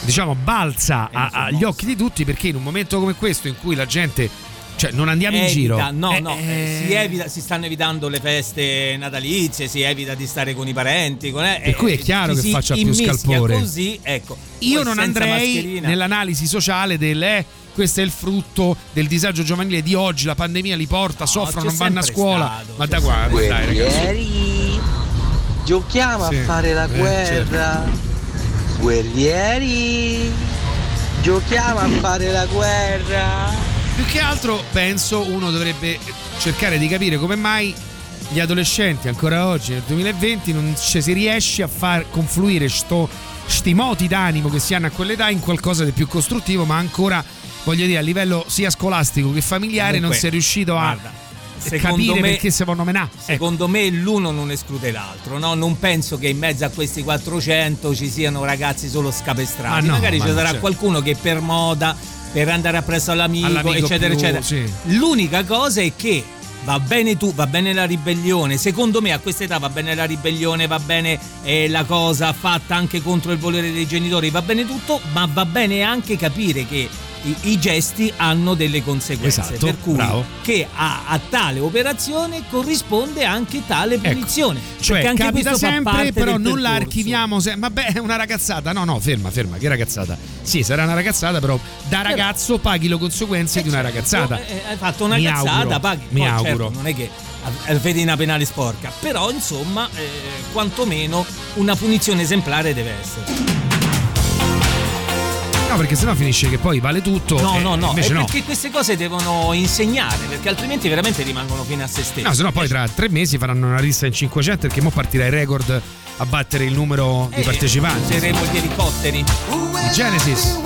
diciamo balza a- agli occhi di tutti perché in un momento come questo in cui la gente cioè non andiamo in Evita- giro No, eh, no, eh, si, evita- si stanno evitando le feste natalizie, si evita di stare con i parenti. Con, eh, Per cui è eh, chiaro che faccia più scalpore. Così, ecco. Io non andrei mascherina. nell'analisi sociale del eh, questo è il frutto del disagio giovanile di oggi, la pandemia li porta, soffrono, non vanno a scuola. stato, Ma da quando? Dai, ragazzi. Guerrieri, giochiamo Sì, a fare la eh, guerra. Guerrieri, giochiamo a fare la guerra. Più che altro penso uno dovrebbe cercare di capire come mai gli adolescenti ancora oggi nel 2020 non ci si riesce a far confluire sto, sti moti d'animo che si hanno a quell'età in qualcosa di più costruttivo, ma ancora voglio dire a livello sia scolastico che familiare Comunque, non si è riuscito a guarda, capire me- perché si vanno menà. Secondo me l'uno non esclude l'altro, no? Non penso che in mezzo a questi 400 ci siano ragazzi solo scapestrati. Ah, no, Magari ma ci sarà certo. qualcuno che per moda, per andare appresso all'amico, All'amico eccetera, più- eccetera. sì. L'unica cosa è che va bene tu, va bene la ribellione. Secondo me a questa età va bene la ribellione, va bene eh, la cosa fatta anche contro il volere dei genitori, va bene tutto, ma va bene anche capire che i, i gesti hanno delle conseguenze. Esatto, per cui bravo. che a, a tale operazione corrisponde anche tale punizione. Cioè, Perché anche capita sempre, però non la archiviamo. Se- vabbè, è una ragazzata. No, no, ferma, ferma. Che ragazzata? Sì, sarà una ragazzata, però da ragazzo paghi le conseguenze di una ragazzata. Eh, hai fatto una Mi cazzata, auguro, paghi. mi Poi, auguro. certo, non è che eh, vedi una penale sporca, però insomma, eh, quantomeno una punizione esemplare deve essere. No, perché sennò finisce che poi vale tutto. No, no, no, Invece è no. perché queste cose devono insegnare, perché altrimenti veramente rimangono fine a se stessi. No, sennò poi tra tre mesi faranno una lista in 500 perché mo partirà il record a battere il numero di Eh, partecipanti. Useremo gli elicotteri. Di Genesis.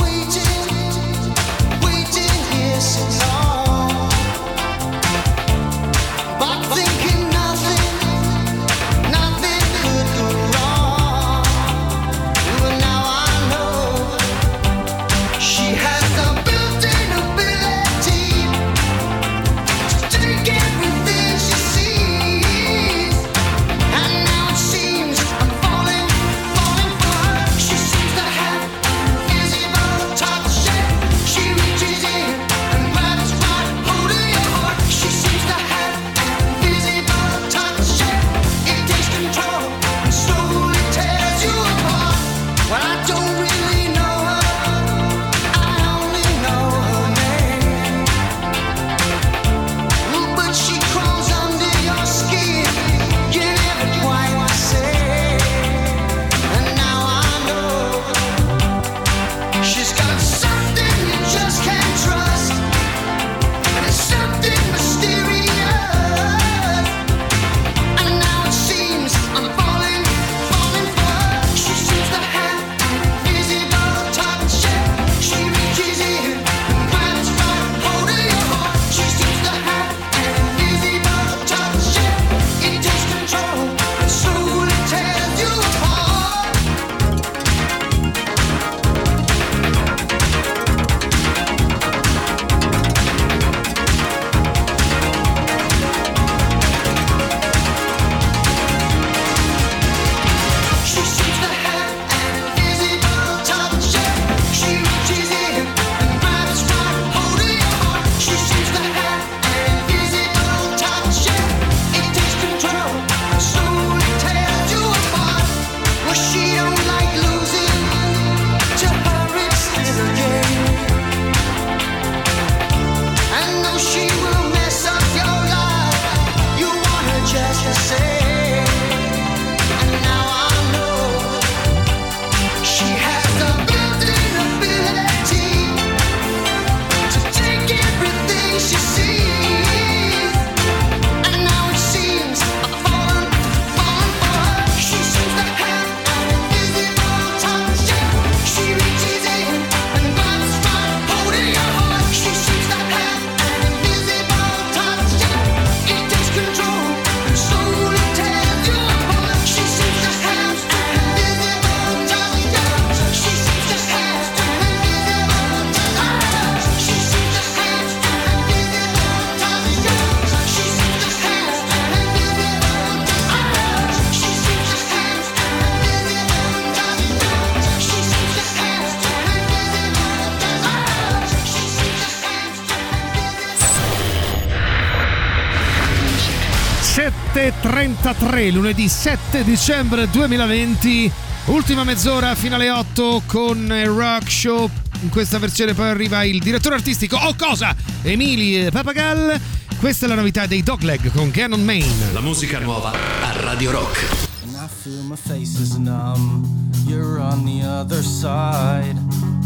7.33 lunedì 7 dicembre 2020 ultima mezz'ora fino alle 8 con Rock Show in questa versione poi arriva il direttore artistico oh cosa? Emili Papagal questa è la novità dei Dogleg con Cannon Main La musica nuova a Radio Rock. And I feel my face is numb. You're on the other side.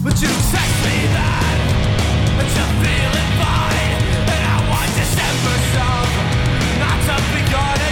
But you text me that, but you're feeling fine. And I want December some, not to begin again.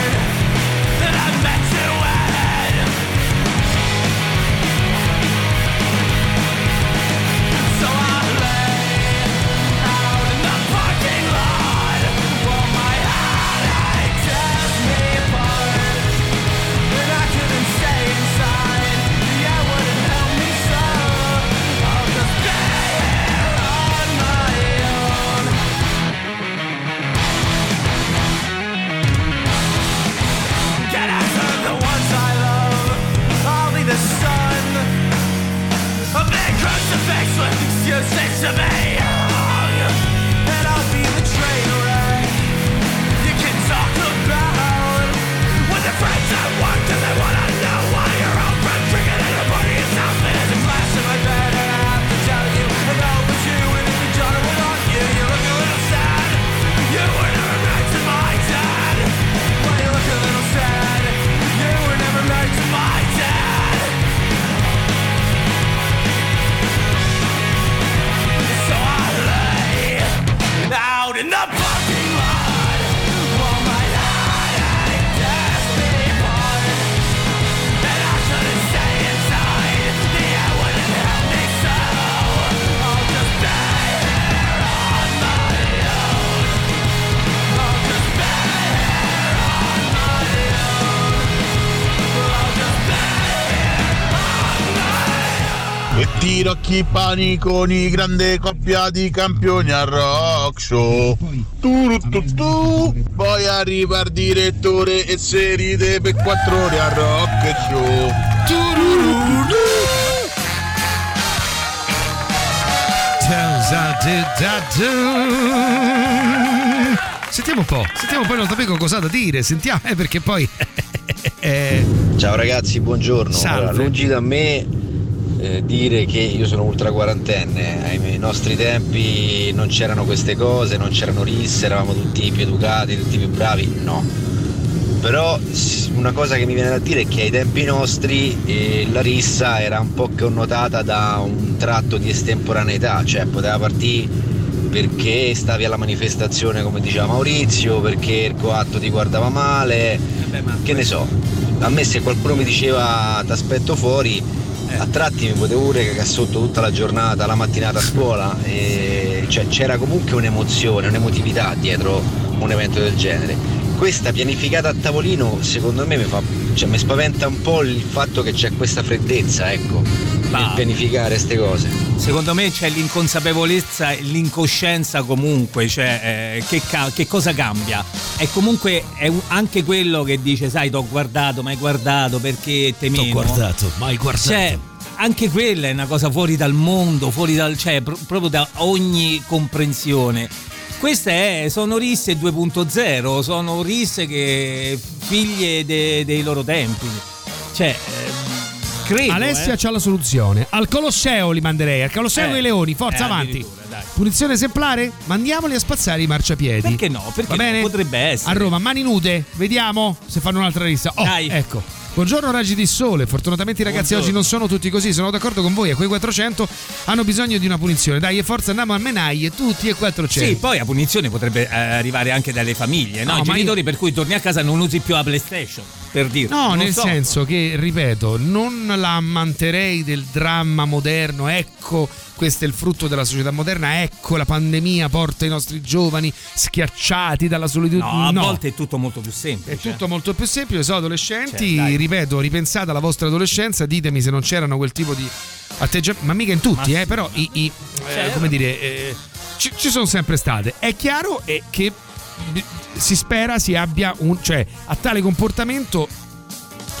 tiro chi paniconi, grande coppia di campioni a rock show. Tu, tu, tu, poi arriva il direttore e se ride per quattro ore a rock show. Sentiamo un po', sentiamo poi non sapevo cosa da dire, sentiamo, eh, perché poi... <laughs> eh, Ciao ragazzi, buongiorno. Salve. Allora, lungi da me eh, dire che io sono ultra quarantenne, ai nostri tempi non c'erano queste cose, non c'erano risse, eravamo tutti più educati, tutti più bravi, no. Però una cosa che mi viene da dire è che ai tempi nostri eh, la rissa era un po' connotata da un tratto di estemporaneità, cioè poteva partire perché stavi alla manifestazione come diceva Maurizio, perché il coatto ti guardava male, che ne so. A me se qualcuno mi diceva ti aspetto fuori, a tratti mi potevo pure cagare sotto tutta la giornata, la mattinata a scuola, e cioè, c'era comunque un'emozione, un'emotività dietro un evento del genere. Questa pianificata a tavolino secondo me mi, fa, cioè, mi spaventa un po' il fatto che c'è questa freddezza, ecco, nel pianificare queste cose. Secondo me c'è l'inconsapevolezza e l'incoscienza comunque, cioè eh, che, ca- che cosa cambia? È comunque è un- anche quello che dice, sai, t'ho guardato, ma hai guardato perché te T'ho meno. guardato, ma hai guardato. Cioè, anche quella è una cosa fuori dal mondo, fuori dal, cioè, pro- proprio da ogni comprensione. Queste è- sono risse 2.0, sono risse che figlie de- dei loro tempi. Cioè, ehm, credo. Alessia eh. c'ha la soluzione. Al Colosseo li manderei, al Colosseo Eh, dei Leoni, forza eh, avanti. dai. Punizione esemplare? Mandiamoli a spazzare i marciapiedi. Perché no? Perché Va bene? Potrebbe essere. A Roma, mani nude, vediamo se fanno un'altra lista. Oh, ecco. Buongiorno raggi di sole, fortunatamente i ragazzi Buongiorno. oggi non sono tutti così, sono d'accordo con voi, a quei 400 hanno bisogno di una punizione, dai e forza andiamo a menaglie, tutti e 400. Sì, poi a punizione potrebbe eh, arrivare anche dalle famiglie, no? No, I genitori per cui torni a casa non usi più la PlayStation, per dire. No, Non nel so. senso che, ripeto, non la ammanterei del dramma moderno, ecco, questo è il frutto della società moderna, ecco la pandemia porta i nostri giovani schiacciati dalla solitudine. No, a volte è tutto molto più semplice. È tutto molto più semplice, sono adolescenti, Cioè, ripeto, ripensate alla vostra adolescenza, ditemi se non c'erano quel tipo di atteggiamenti, ma mica in tutti, Ma eh, però i, i- eh, Certo. come dire, eh, ci, ci sono sempre state. È chiaro eh, che si spera si abbia un, cioè a tale comportamento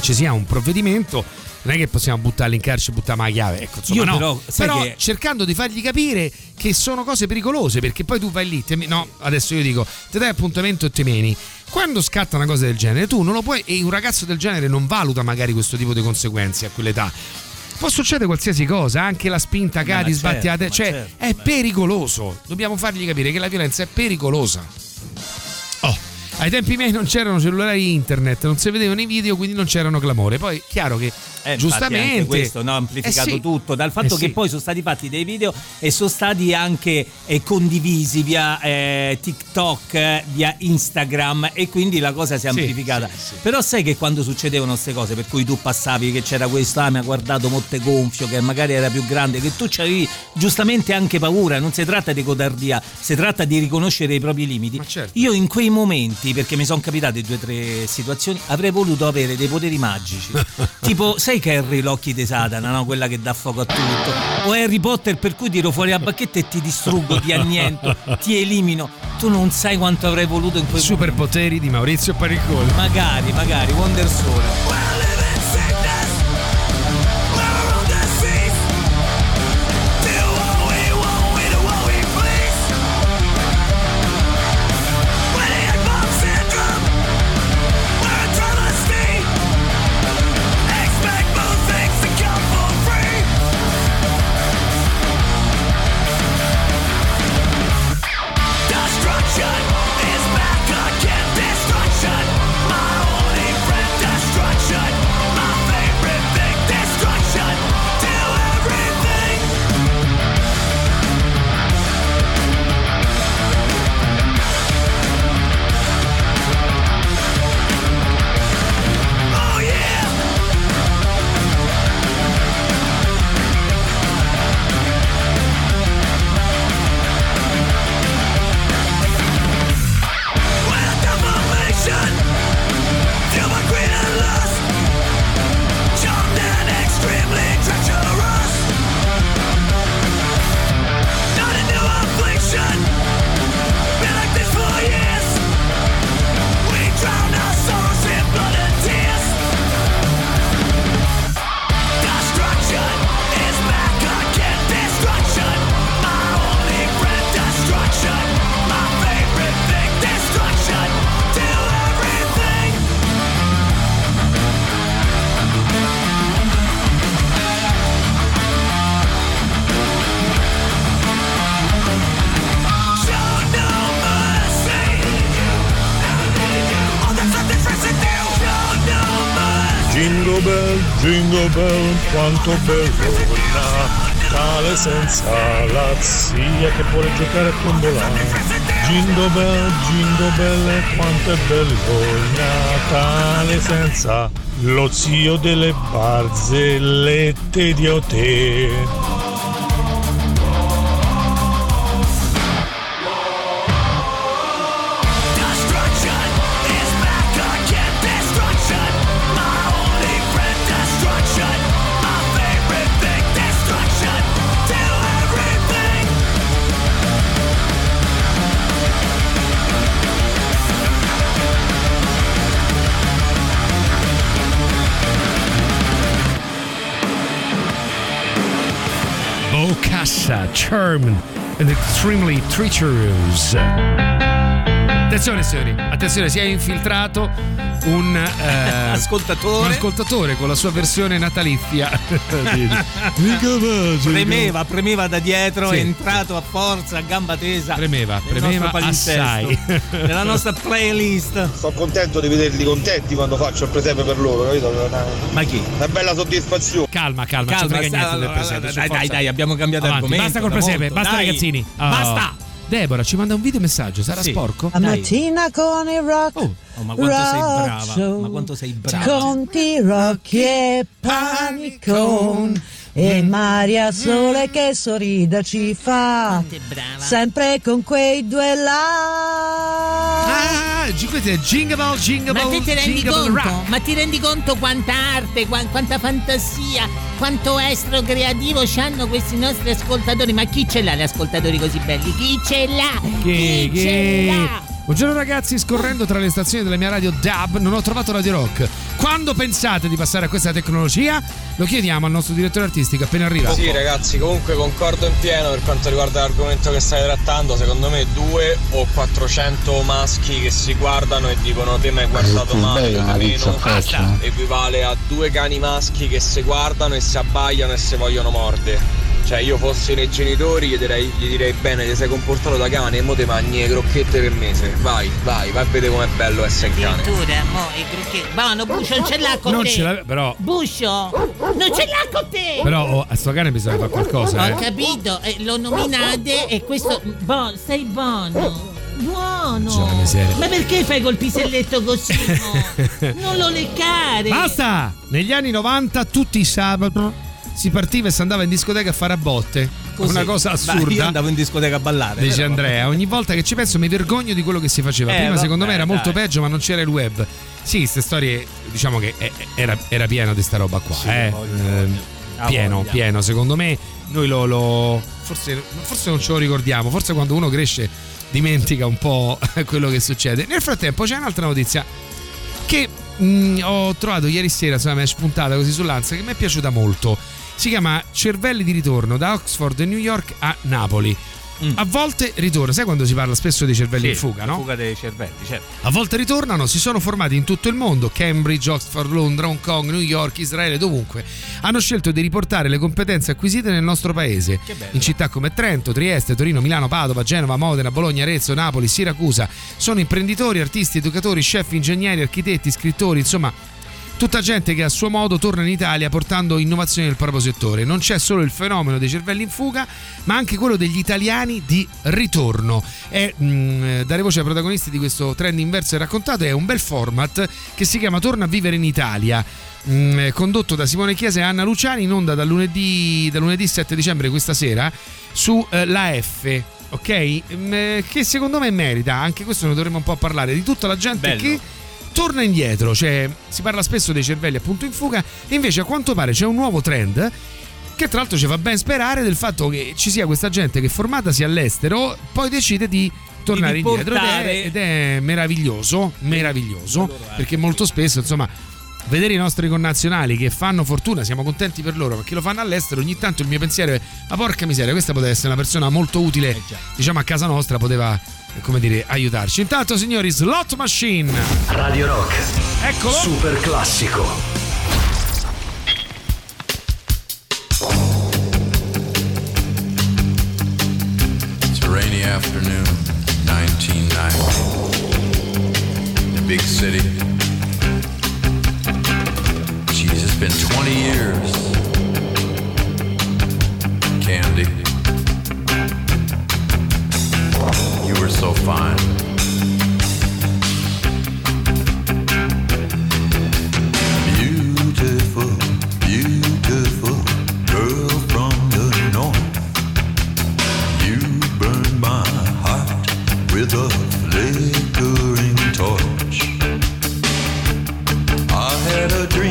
ci sia un provvedimento. Non è che possiamo buttarli in carcere e buttare la chiave, ecco, insomma, Io no. però, Però che- cercando di fargli capire che sono cose pericolose, perché poi tu vai lì, te- no, adesso io dico, ti dai appuntamento e te meni. Quando scatta una cosa del genere, tu non lo puoi, e un ragazzo del genere non valuta magari questo tipo di conseguenze a quell'età. Può succedere qualsiasi cosa, anche la spinta cadi, sbatti certo, te- ma cioè certo, è pericoloso. Dobbiamo fargli capire che la violenza è pericolosa. Oh, ai tempi miei non c'erano cellulari internet, non si vedevano i video, quindi non c'erano clamore. Poi chiaro che Eh, giustamente anche questo no, ha amplificato Eh sì. tutto dal fatto Eh che sì. poi sono stati fatti dei video e sono stati anche eh, condivisi via eh, TikTok, eh, via Instagram e quindi la cosa si è amplificata. sì. Però sai che quando succedevano queste cose per cui tu passavi che c'era questo, ah mi ha guardato Motte Gonfio che magari era più grande, che tu avevi giustamente anche paura, non si tratta di codardia, si tratta di riconoscere i propri limiti. certo. Io in quei momenti, perché mi sono capitate due o tre situazioni, avrei voluto avere dei poteri magici. <laughs> tipo, sai Carrie, l'occhi di Satana, no? quella che dà fuoco a tutto. O Harry Potter per cui tiro fuori la bacchetta e ti distruggo, ti anniento, ti elimino. Tu non sai quanto avrei voluto in quei Superpoteri di Maurizio Paricoli. Magari, magari, Wonder Sole. Jingle bell, quanto bello Natale senza la zia che vuole giocare a tombolare. Jingle bell, jingle bell, quanto è bello Natale senza lo zio delle barzellette di Ote. Charming and extremely treacherous. Attenzione signori, attenzione, si è infiltrato un eh, <laughs> Ascoltatore. un ascoltatore con la sua versione natalizia. <laughs> premeva, premeva da dietro, Sì. è entrato a forza, a gamba tesa. Premeva, nel premeva assai. <laughs> Nella nostra playlist. Sono contento di vederli contenti quando faccio il presepe per loro, capito? Una, Ma chi? una bella soddisfazione. Calma, calma, Calma, niente sta- del presepe. dai, dai, dai, abbiamo cambiato Avanti, argomento. Basta col presepe, molto, basta dai. ragazzini. Oh. Basta. Deborah ci manda un video messaggio, sarà Sì. sporco? La mattina con il rock. Oh, ma quanto sei rock brava, show. ma quanto sei brava. Conti, Rocchi e Panicon. E Maria Sole che sorride ci fa. Sempre con quei due là. Ah, questo è Jingle Bell, Jingle Ma Bell, te ti rendi conto? Rock. Ma ti rendi conto quanta arte, qua- quanta fantasia, quanto estro creativo hanno questi nostri ascoltatori? Ma chi ce l'ha gli ascoltatori così belli? Chi ce l'ha? Che, Chi ce che... l'ha? Buongiorno ragazzi, scorrendo tra le stazioni della mia radio DAB non ho trovato Radio Rock. Quando pensate di passare a questa tecnologia? Lo chiediamo al nostro direttore artistico appena arriva. Sì ragazzi, comunque concordo in pieno per quanto riguarda l'argomento che stai trattando, secondo me due o 400 maschi che si guardano e dicono te mi hai guardato male, almeno equivale a due cani maschi che si guardano e si abbaiano e si vogliono mordere. Cioè io fossi nei genitori gli direi, gli direi bene, ti sei comportato da cane e mo te mangi le crocchette per mese. Vai, vai, vai a vedere com'è bello essere cane. Addirittura, mo, i crocchetti. Buono, Buscio, non ce l'ha con Non te. ce l'ave- però- Buscio, non ce l'ha con te. Però oh, a sto cane bisogna fare qualcosa, Ho eh. capito, eh, lo nominate e questo. Buono, sei buono. Buono. Ma perché fai col piselletto così? <laughs> Non lo leccare. Basta! Negli anni 90 tutti i sabati si partiva e si andava in discoteca a fare a botte. Così. Una cosa assurda. io andavo in discoteca a ballare. Dice però. Andrea, ogni volta che ci penso mi vergogno di quello che si faceva. Eh, Prima vabbè, secondo me era molto dai. peggio, ma non c'era il web. Sì, queste storie, diciamo che eh, era, era pieno di sta roba qua. Sì, eh. voglia, Ehm, Ah, pieno, voglia. pieno. Secondo me noi lo, lo- forse, forse non ce lo ricordiamo. Forse quando uno cresce dimentica un po' <laughs> quello che succede. Nel frattempo c'è un'altra notizia che mh, ho trovato ieri sera, insomma, mi è spuntata così sull'ansia, che mi è piaciuta molto. Si chiama Cervelli di ritorno da Oxford e New York a Napoli. A volte ritorna, sai quando si parla spesso dei cervelli Sì, in fuga, no? fuga dei cervelli, certo. A volte ritornano, si sono formati in tutto il mondo, Cambridge, Oxford, Londra, Hong Kong, New York, Israele, dovunque. Hanno scelto di riportare le competenze acquisite nel nostro paese. Che bello. In città come Trento, Trieste, Torino, Milano, Padova, Genova, Modena, Bologna, Arezzo, Napoli, Siracusa. Sono imprenditori, artisti, educatori, chef, ingegneri, architetti, scrittori, insomma Tutta gente che a suo modo torna in Italia portando innovazioni nel proprio settore. Non c'è solo il fenomeno dei cervelli in fuga, ma anche quello degli italiani di ritorno. E mh, dare voce ai protagonisti di questo trend inverso e raccontato è un bel format che si chiama Torna a vivere in Italia. mh, è condotto da Simone Chiesa e Anna Luciani in onda dal lunedì, dal lunedì 7 dicembre questa sera su eh, la F ok? Mm, eh, Che secondo me merita, anche questo ne dovremmo un po' parlare, di tutta la gente Bello. che torna indietro, cioè si parla spesso dei cervelli appunto in fuga e invece a quanto pare c'è un nuovo trend che tra l'altro ci fa ben sperare del fatto che ci sia questa gente che formatasi all'estero poi decide di tornare Di indietro ed è, ed è meraviglioso, meraviglioso, perché molto spesso insomma vedere i nostri connazionali che fanno fortuna, siamo contenti per loro, ma che lo fanno all'estero, ogni tanto il mio pensiero è ma porca miseria, questa poteva essere una persona molto utile, diciamo a casa nostra, poteva eh, come dire aiutarci. Intanto signori, Slot Machine. Radio Rock. Eccolo. Super classico. Rainy afternoon, 1990. In a big city. Jesus 20 years. Candy. You were so fine. Beautiful, beautiful girl from the north. You burn my heart with a flickering torch. I had a dream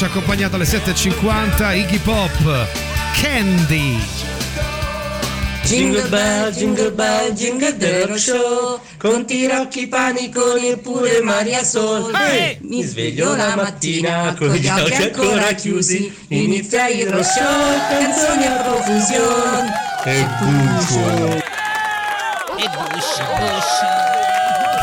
ci ha accompagnato alle 7.50 Iggy Pop Candy. Jingle bell, jingle bell, jingle the rock show. Con Tirocchi, Paniconi e pure Maria Sol. Ehi! Mi sveglio la mattina con gli occhi ancora chiusi. Inizia il show, canzoni a profusione. E bucio E busci, busci.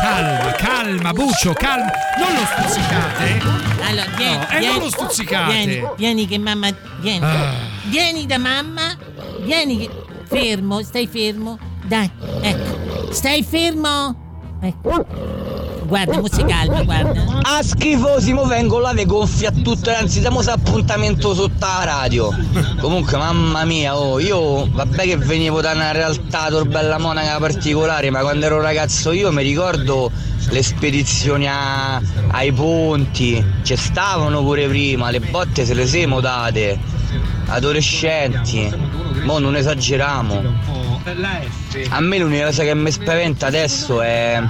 Calma, calma, Buccio, calma Non lo stuzzicate Allora, vieni, No, vieni, non lo stuzzicate. Vieni, vieni che mamma. Vieni. Ah. Vieni da mamma. Vieni che. Fermo, stai fermo. Dai, ecco. Stai fermo. Ecco. Guarda, mo si calma, guarda. A schifosimo vengo là, le gonfia tutte, anzi siamo su appuntamento sotto la radio. Comunque, mamma mia, oh, io vabbè che venivo da una realtà bella monaca particolare, ma quando ero ragazzo io mi ricordo le spedizioni a- ai ponti, ci stavano pure prima, le botte se le siamo date, adolescenti, mo non esageriamo. A me l'unica cosa che mi spaventa adesso è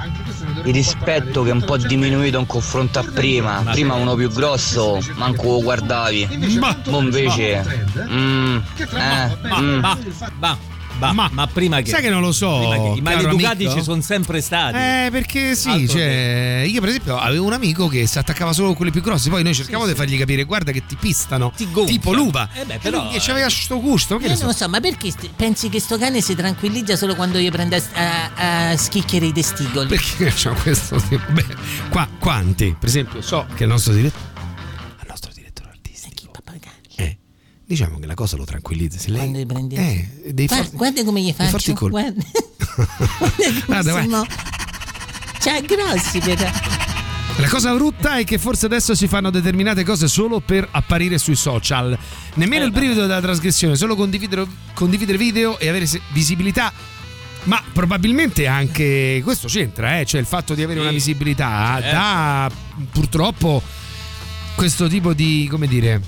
il rispetto che è un po' diminuito in confronto a prima. Prima uno più grosso, manco lo guardavi. Ma invece. mm, eh, mm. Bah, ma, ma prima che Sai che non lo so. I maleducati amico? ci sono sempre stati. Eh, perché sì, cioè, io per esempio avevo un amico che si attaccava solo con quelli più grossi, poi noi cercavamo di fargli capire, guarda che ti pistano, tipo l'uva. Eh beh, E però, lui c'aveva sto gusto, che Io ne non so. lo so, ma perché st- pensi che sto cane si tranquillizza solo quando io prendo a, a- a schicchiere i testicoli? Perché <laughs> c'ho questo tipo? Beh, qua, quanti? Per esempio, so che il nostro direttore. Diciamo che la cosa lo tranquillizza. Se lei. Quando? Eh, dei guarda, forti- guarda come gli faccio. colpi. Guarda. <laughs> guarda Guarda, sono- Cioè, grossi però. La cosa brutta è che forse adesso si fanno determinate cose solo per apparire sui social. Nemmeno il brivido della trasgressione, solo condividere, condividere video e avere se- visibilità. Ma probabilmente anche questo c'entra, eh? cioè il fatto di avere una visibilità certo. dà purtroppo questo tipo di, come dire,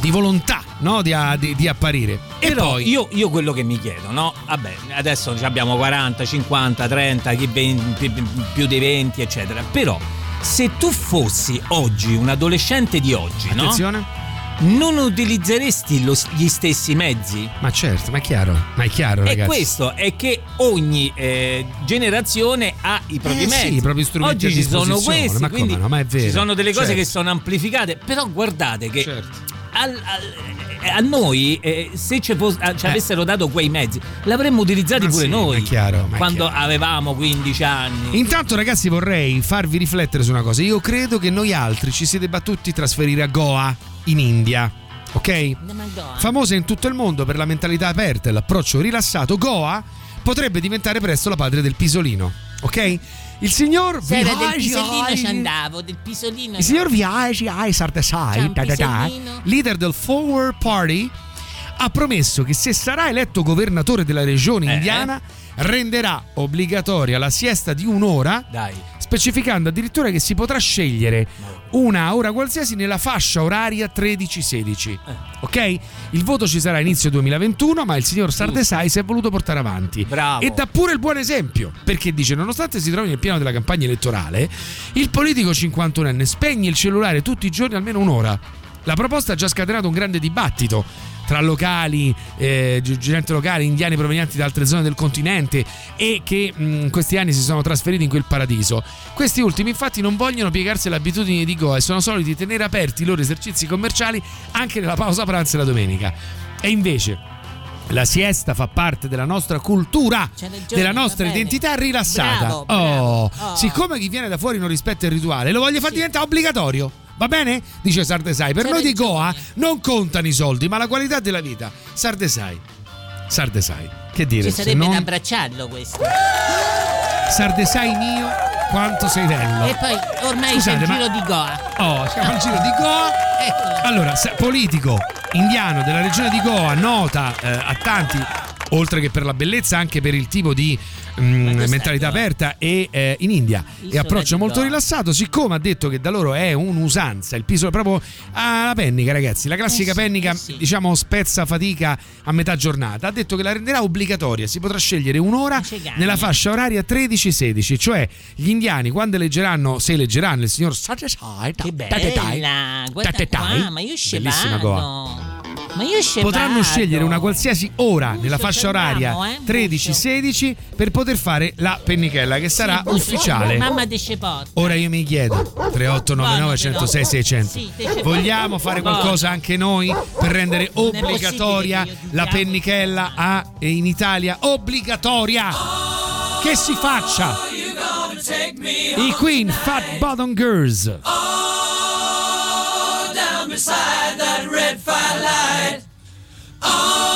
di volontà no? di, di- di apparire. E Però poi io, io quello che mi chiedo, no? Vabbè, adesso abbiamo 40, 50, 30, chi 20, pi- più di 20, eccetera. Però se tu fossi oggi un adolescente di oggi, no? Attenzione. Non utilizzeresti lo- gli stessi mezzi? Ma certo, ma è chiaro, ma è chiaro E ragazzi. questo è che ogni eh, generazione ha i propri Eh sì, mezzi. i propri strumenti Oggi ci sono questi, ma come quindi no, ma è vero. ci sono delle cose Certo. che sono amplificate. Però guardate che Certo. Al- al- a noi, eh, se ci, fos- a- ci avessero dato quei mezzi, l'avremmo utilizzati pure sì, noi. chiaro, quando avevamo 15 anni. Intanto ragazzi vorrei farvi riflettere su una cosa. Io credo che noi altri ci si debba tutti trasferire a Goa, in India. Ok? Famosa in tutto il mondo per la mentalità aperta e l'approccio rilassato, Goa potrebbe diventare presto la padre del pisolino. Ok? Il signor Sai, era del Vihaj pisolino Ai- ci andavo, del pisolino. il signor Viaggi Ai Ciao, Sardesai, da da da, pisolino. leader del Forward Party, ha promesso che se sarà eletto governatore della regione indiana renderà obbligatoria la siesta di un'ora, Dai. Specificando addirittura che si potrà scegliere una ora qualsiasi nella fascia oraria 13-16. Ok? Il voto ci sarà a inizio 2021, ma il signor Sardesai si è voluto portare avanti. Bravo. E dà pure il buon esempio, perché dice, nonostante si trovi nel piano della campagna elettorale, il politico 51enne spegne il cellulare tutti i giorni almeno un'ora. La proposta ha già scatenato un grande dibattito tra locali, eh, gente locale, indiani provenienti da altre zone del continente e che in questi anni si sono trasferiti in quel paradiso. Questi ultimi infatti non vogliono piegarsi alle abitudini di Goa e sono soliti tenere aperti i loro esercizi commerciali anche nella pausa pranzo e la domenica. E invece la siesta fa parte della nostra cultura, ragione, della va nostra identità rilassata. Bravo, oh, bravo. Oh. siccome chi viene da fuori non rispetta il rituale, lo voglio far diventare obbligatorio. Va bene? Dice Sardesai. Per C'ha noi di. Goa non contano i soldi, ma la qualità della vita. Sardesai. Sardesai. Che dire? Ci sarebbe non- da abbracciarlo questo. Sardesai mio, quanto sei bello. E poi ormai Scusate, c'è il ma- giro di Goa. Oh, siamo al giro di Goa. Eccolo. Allora, sa- politico indiano della regione di Goa, nota eh, a tanti, oltre che per la bellezza, anche per il tipo di mm, mentalità aperta. e eh, in India. E approccio molto rilassato, siccome ha detto che da loro è un'usanza, il piso proprio alla pennica, ragazzi, la classica Eh sì, pennica, eh sì. diciamo spezza fatica a metà giornata, ha detto che la renderà obbligatoria, si potrà scegliere un'ora nella fascia oraria 13-16, cioè gli indiani quando eleggeranno, se eleggeranno il signor Satisai, Che bella, guarda qua, ma io ci Bellissima. Goa. Ma io ci Potranno scegliere una qualsiasi ora nella Bucio, fascia ci oraria eh, 13-16 per poter fare la pennichella che sarà Bucio, ufficiale. Mamma de Cepot. Ora io mi chiedo 3899 106 600 Sì, te ce Vogliamo fare qualcosa anche noi per rendere Non obbligatoria la pennichella a, in Italia? Obbligatoria! Che si faccia! I Queen Fat Bottom Girls. down Oh,